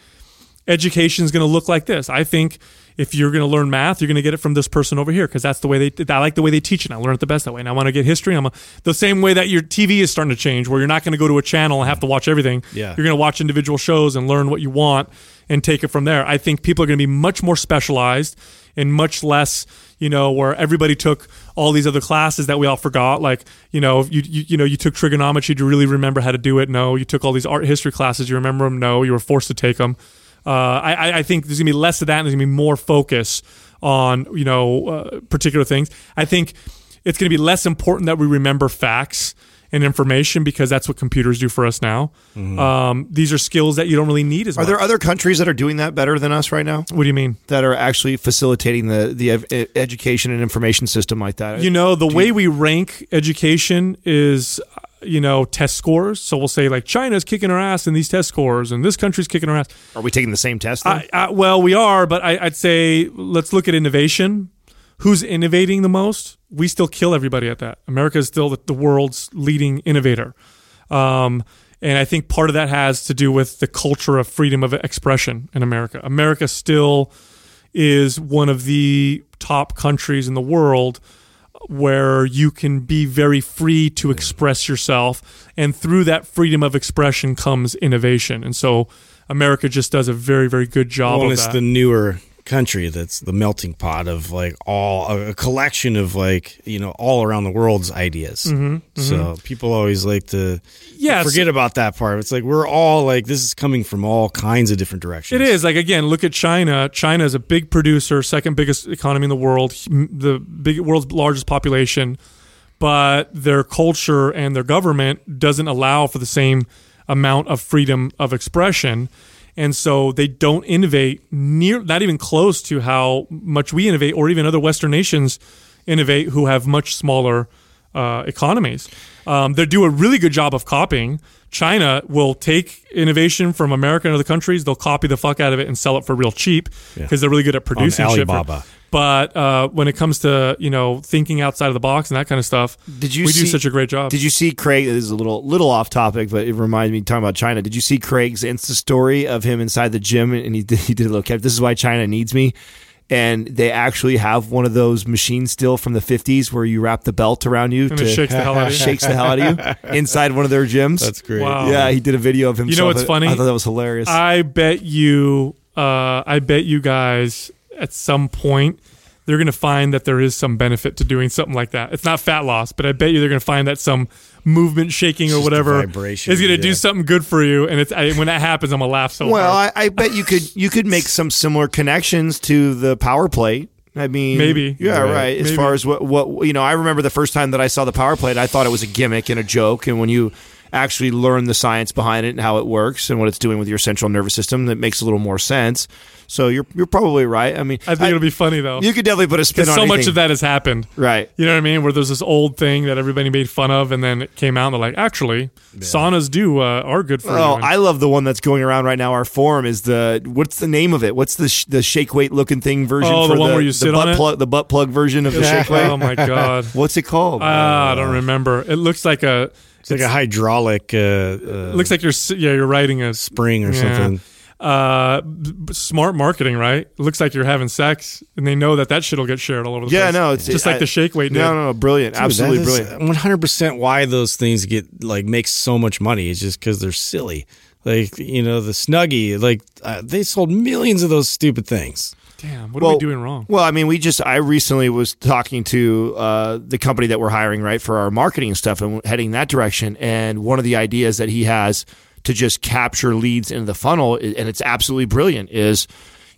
education is going to look like this. I think if you're going to learn math, you're going to get it from this person over here because that's the way they. I like the way they teach it. And I learn it the best that way. And I want to get history. I'm a, the same way that your TV is starting to change, where you're not going to go to a channel and have to watch everything. Yeah. you're going to watch individual shows and learn what you want and take it from there. I think people are going to be much more specialized and much less, you know, where everybody took all these other classes that we all forgot. Like, you know, you you, you know, you took trigonometry. Do you really remember how to do it? No. You took all these art history classes. You remember them? No. You were forced to take them. Uh, I, I- think there's gonna be less of that, and there's gonna be more focus on you know uh, particular things. I think it's gonna be less important that we remember facts and information because that's what computers do for us now. Um, these are skills that you don't really need as Mm-hmm. Are there other countries that are doing that better than us right now? what do you mean? That are actually facilitating the the ev- education and information system like that? You know, the way we rank education is, you know, test scores. So we'll say like China's kicking our ass in these test scores, and this country's kicking our ass. are we taking the same test? I, I, well, we are, but I, I'd say let's look at innovation. Who's innovating the most? We still kill everybody at that. America is still the, the world's leading innovator. Um, and I think part of that has to do with the culture of freedom of expression in America. America still is one of the top countries in the world where you can be very free to express yourself and through that freedom of expression comes innovation. And so america just does a very very good job Well, of it's that. the newer country that's the melting pot of like all a, collection of like you know all around the world's ideas. Mm-hmm, So people always like to Yeah, forget about that part. It's like we're all like this is coming from all kinds of different directions. It is like again, look at China. China is a big producer, second biggest economy in the world, the big world's largest population, but their culture and their government doesn't allow for the same amount of freedom of expression. And so they don't innovate near, not even close to how much we innovate, or even other Western nations innovate who have much smaller uh, economies. Um, they do a really good job of copying. China will take innovation from America and other countries. They'll copy the fuck out of it and sell it for real cheap because they're really good at producing shit. for-. But uh, when it comes to you know thinking outside of the box and that kind of stuff, Did you we do such a great job. Did you see Craig? This is a little little off topic, but it reminds me talking about China. Did you see Craig's Insta story of him inside the gym and he did, he did a little cap? This is why China needs me. And they actually have one of those machines still from the 50s where you wrap the belt around you and to it shakes the hell out of you. shakes the hell out of you inside one of their gyms. That's great. Wow. Yeah, he did a video of himself. You know what's funny? I thought that was hilarious. I bet you, uh, I bet you guys at some point they're going to find that there is some benefit to doing something like that. It's not fat loss, but I bet you they're going to find that some movement shaking or whatever vibration, is going to do something good for you. And it's I, when that happens, I'm gonna laugh so well, hard. I, I bet you could you could make some similar connections to the power plate. I mean, Maybe. yeah, Right. right. As Maybe. far as what what you know, I remember the first time that I saw the power plate, I thought it was a gimmick and a joke. And when you actually learn the science behind it and how it works and what it's doing with your central nervous system, that makes a little more sense. So you're you're probably right. I mean, I think it'll be funny though. you could definitely put a spin because on so much of that has happened. right. You know what I mean? Where there's this old thing that everybody made fun of, and then it came out, and they're like, actually, saunas do uh, are good for Oh, you. And- I love the one that's going around right now. Our forum is the what's the name of it? What's the sh- the shake weight looking thing version? Oh, the for one where you the sit butt on it? plug, the butt plug version of the shake weight. oh my god. What's it called? Ah, I don't remember. It looks like a. It's like a hydraulic uh, uh, It looks like you're yeah you're riding a spring or Yeah. something. Uh b- b- smart marketing right. It looks like you're having sex, and they know that that shit'll get shared all over the Yeah, place. no, it's just I- like the shake weight. No, no, no, brilliant, absolutely brilliant. One hundred percent. Why those things get like make so much money is just because they're silly. Like you know the Snuggie, like uh, they sold millions of those stupid things. Damn, what are we doing wrong? Well, I mean, we just I recently was talking to uh, the company that we're hiring right for our marketing stuff, and heading that direction. And one of the ideas that he has to just capture leads into the funnel, and it's absolutely brilliant, is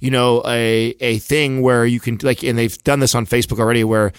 you know a a thing where you can like, and they've done this on Facebook already, where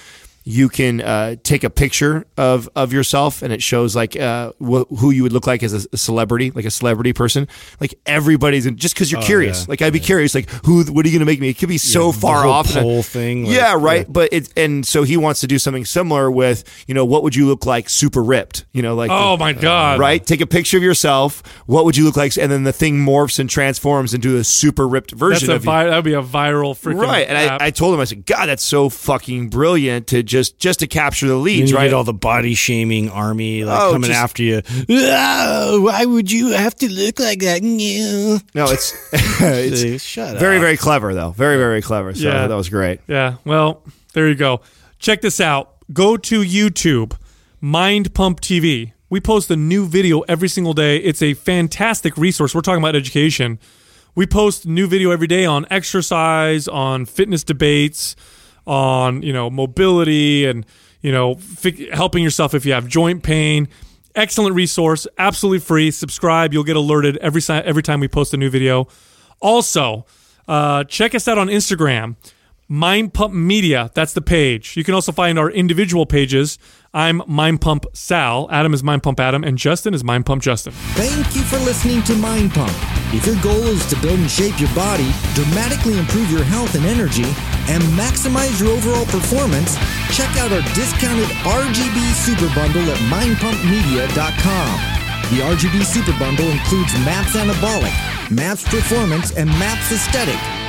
you can uh, take a picture of of yourself and it shows like uh, wh- who you would look like as a, a celebrity, like a celebrity person. Like everybody's in, just because you're curious. yeah. Like I'd be curious, like who, what are you going to make me? It could be so the far whole off. and I- thing, like, yeah, right. yeah. But it and so he wants to do something similar with you know what would you look like super ripped? You know, like Oh my god! right. Take a picture of yourself. What would you look like? And then the thing morphs and transforms into a super ripped That's version a of you. vi- that'd be a viral freaking Right, and. I, I told him, I said, God, that's so fucking brilliant to just just just to capture the leads, right? all the body shaming army like Oh, coming just- after you. "Ah, why would you have to look like that? No, it's it's Shut very up. very clever though, very very clever. So Yeah. that was great. Yeah. Well, there you go. Check this out. Go to YouTube, Mind Pump TV. We post a new video every single day. It's a fantastic resource. We're talking about education. We post new video every day on exercise, on fitness debates, on you know mobility, and you know fi- helping yourself if you have joint pain. Excellent resource, absolutely free. Subscribe. You'll get alerted every si- every time we post a new video. Also, uh, check us out on Instagram Mind Pump Media. That's the page. You can also find our individual pages. I'm Mind Pump Sal. Adam is Mind Pump Adam, and Justin is Mind Pump Justin. Thank you for listening to Mind Pump. If your goal is to build and shape your body, dramatically improve your health and energy, and maximize your overall performance, check out our discounted RGB Super Bundle at mindpumpmedia.com. The RGB Super Bundle includes MAPS Anabolic, MAPS Performance, and MAPS Aesthetic.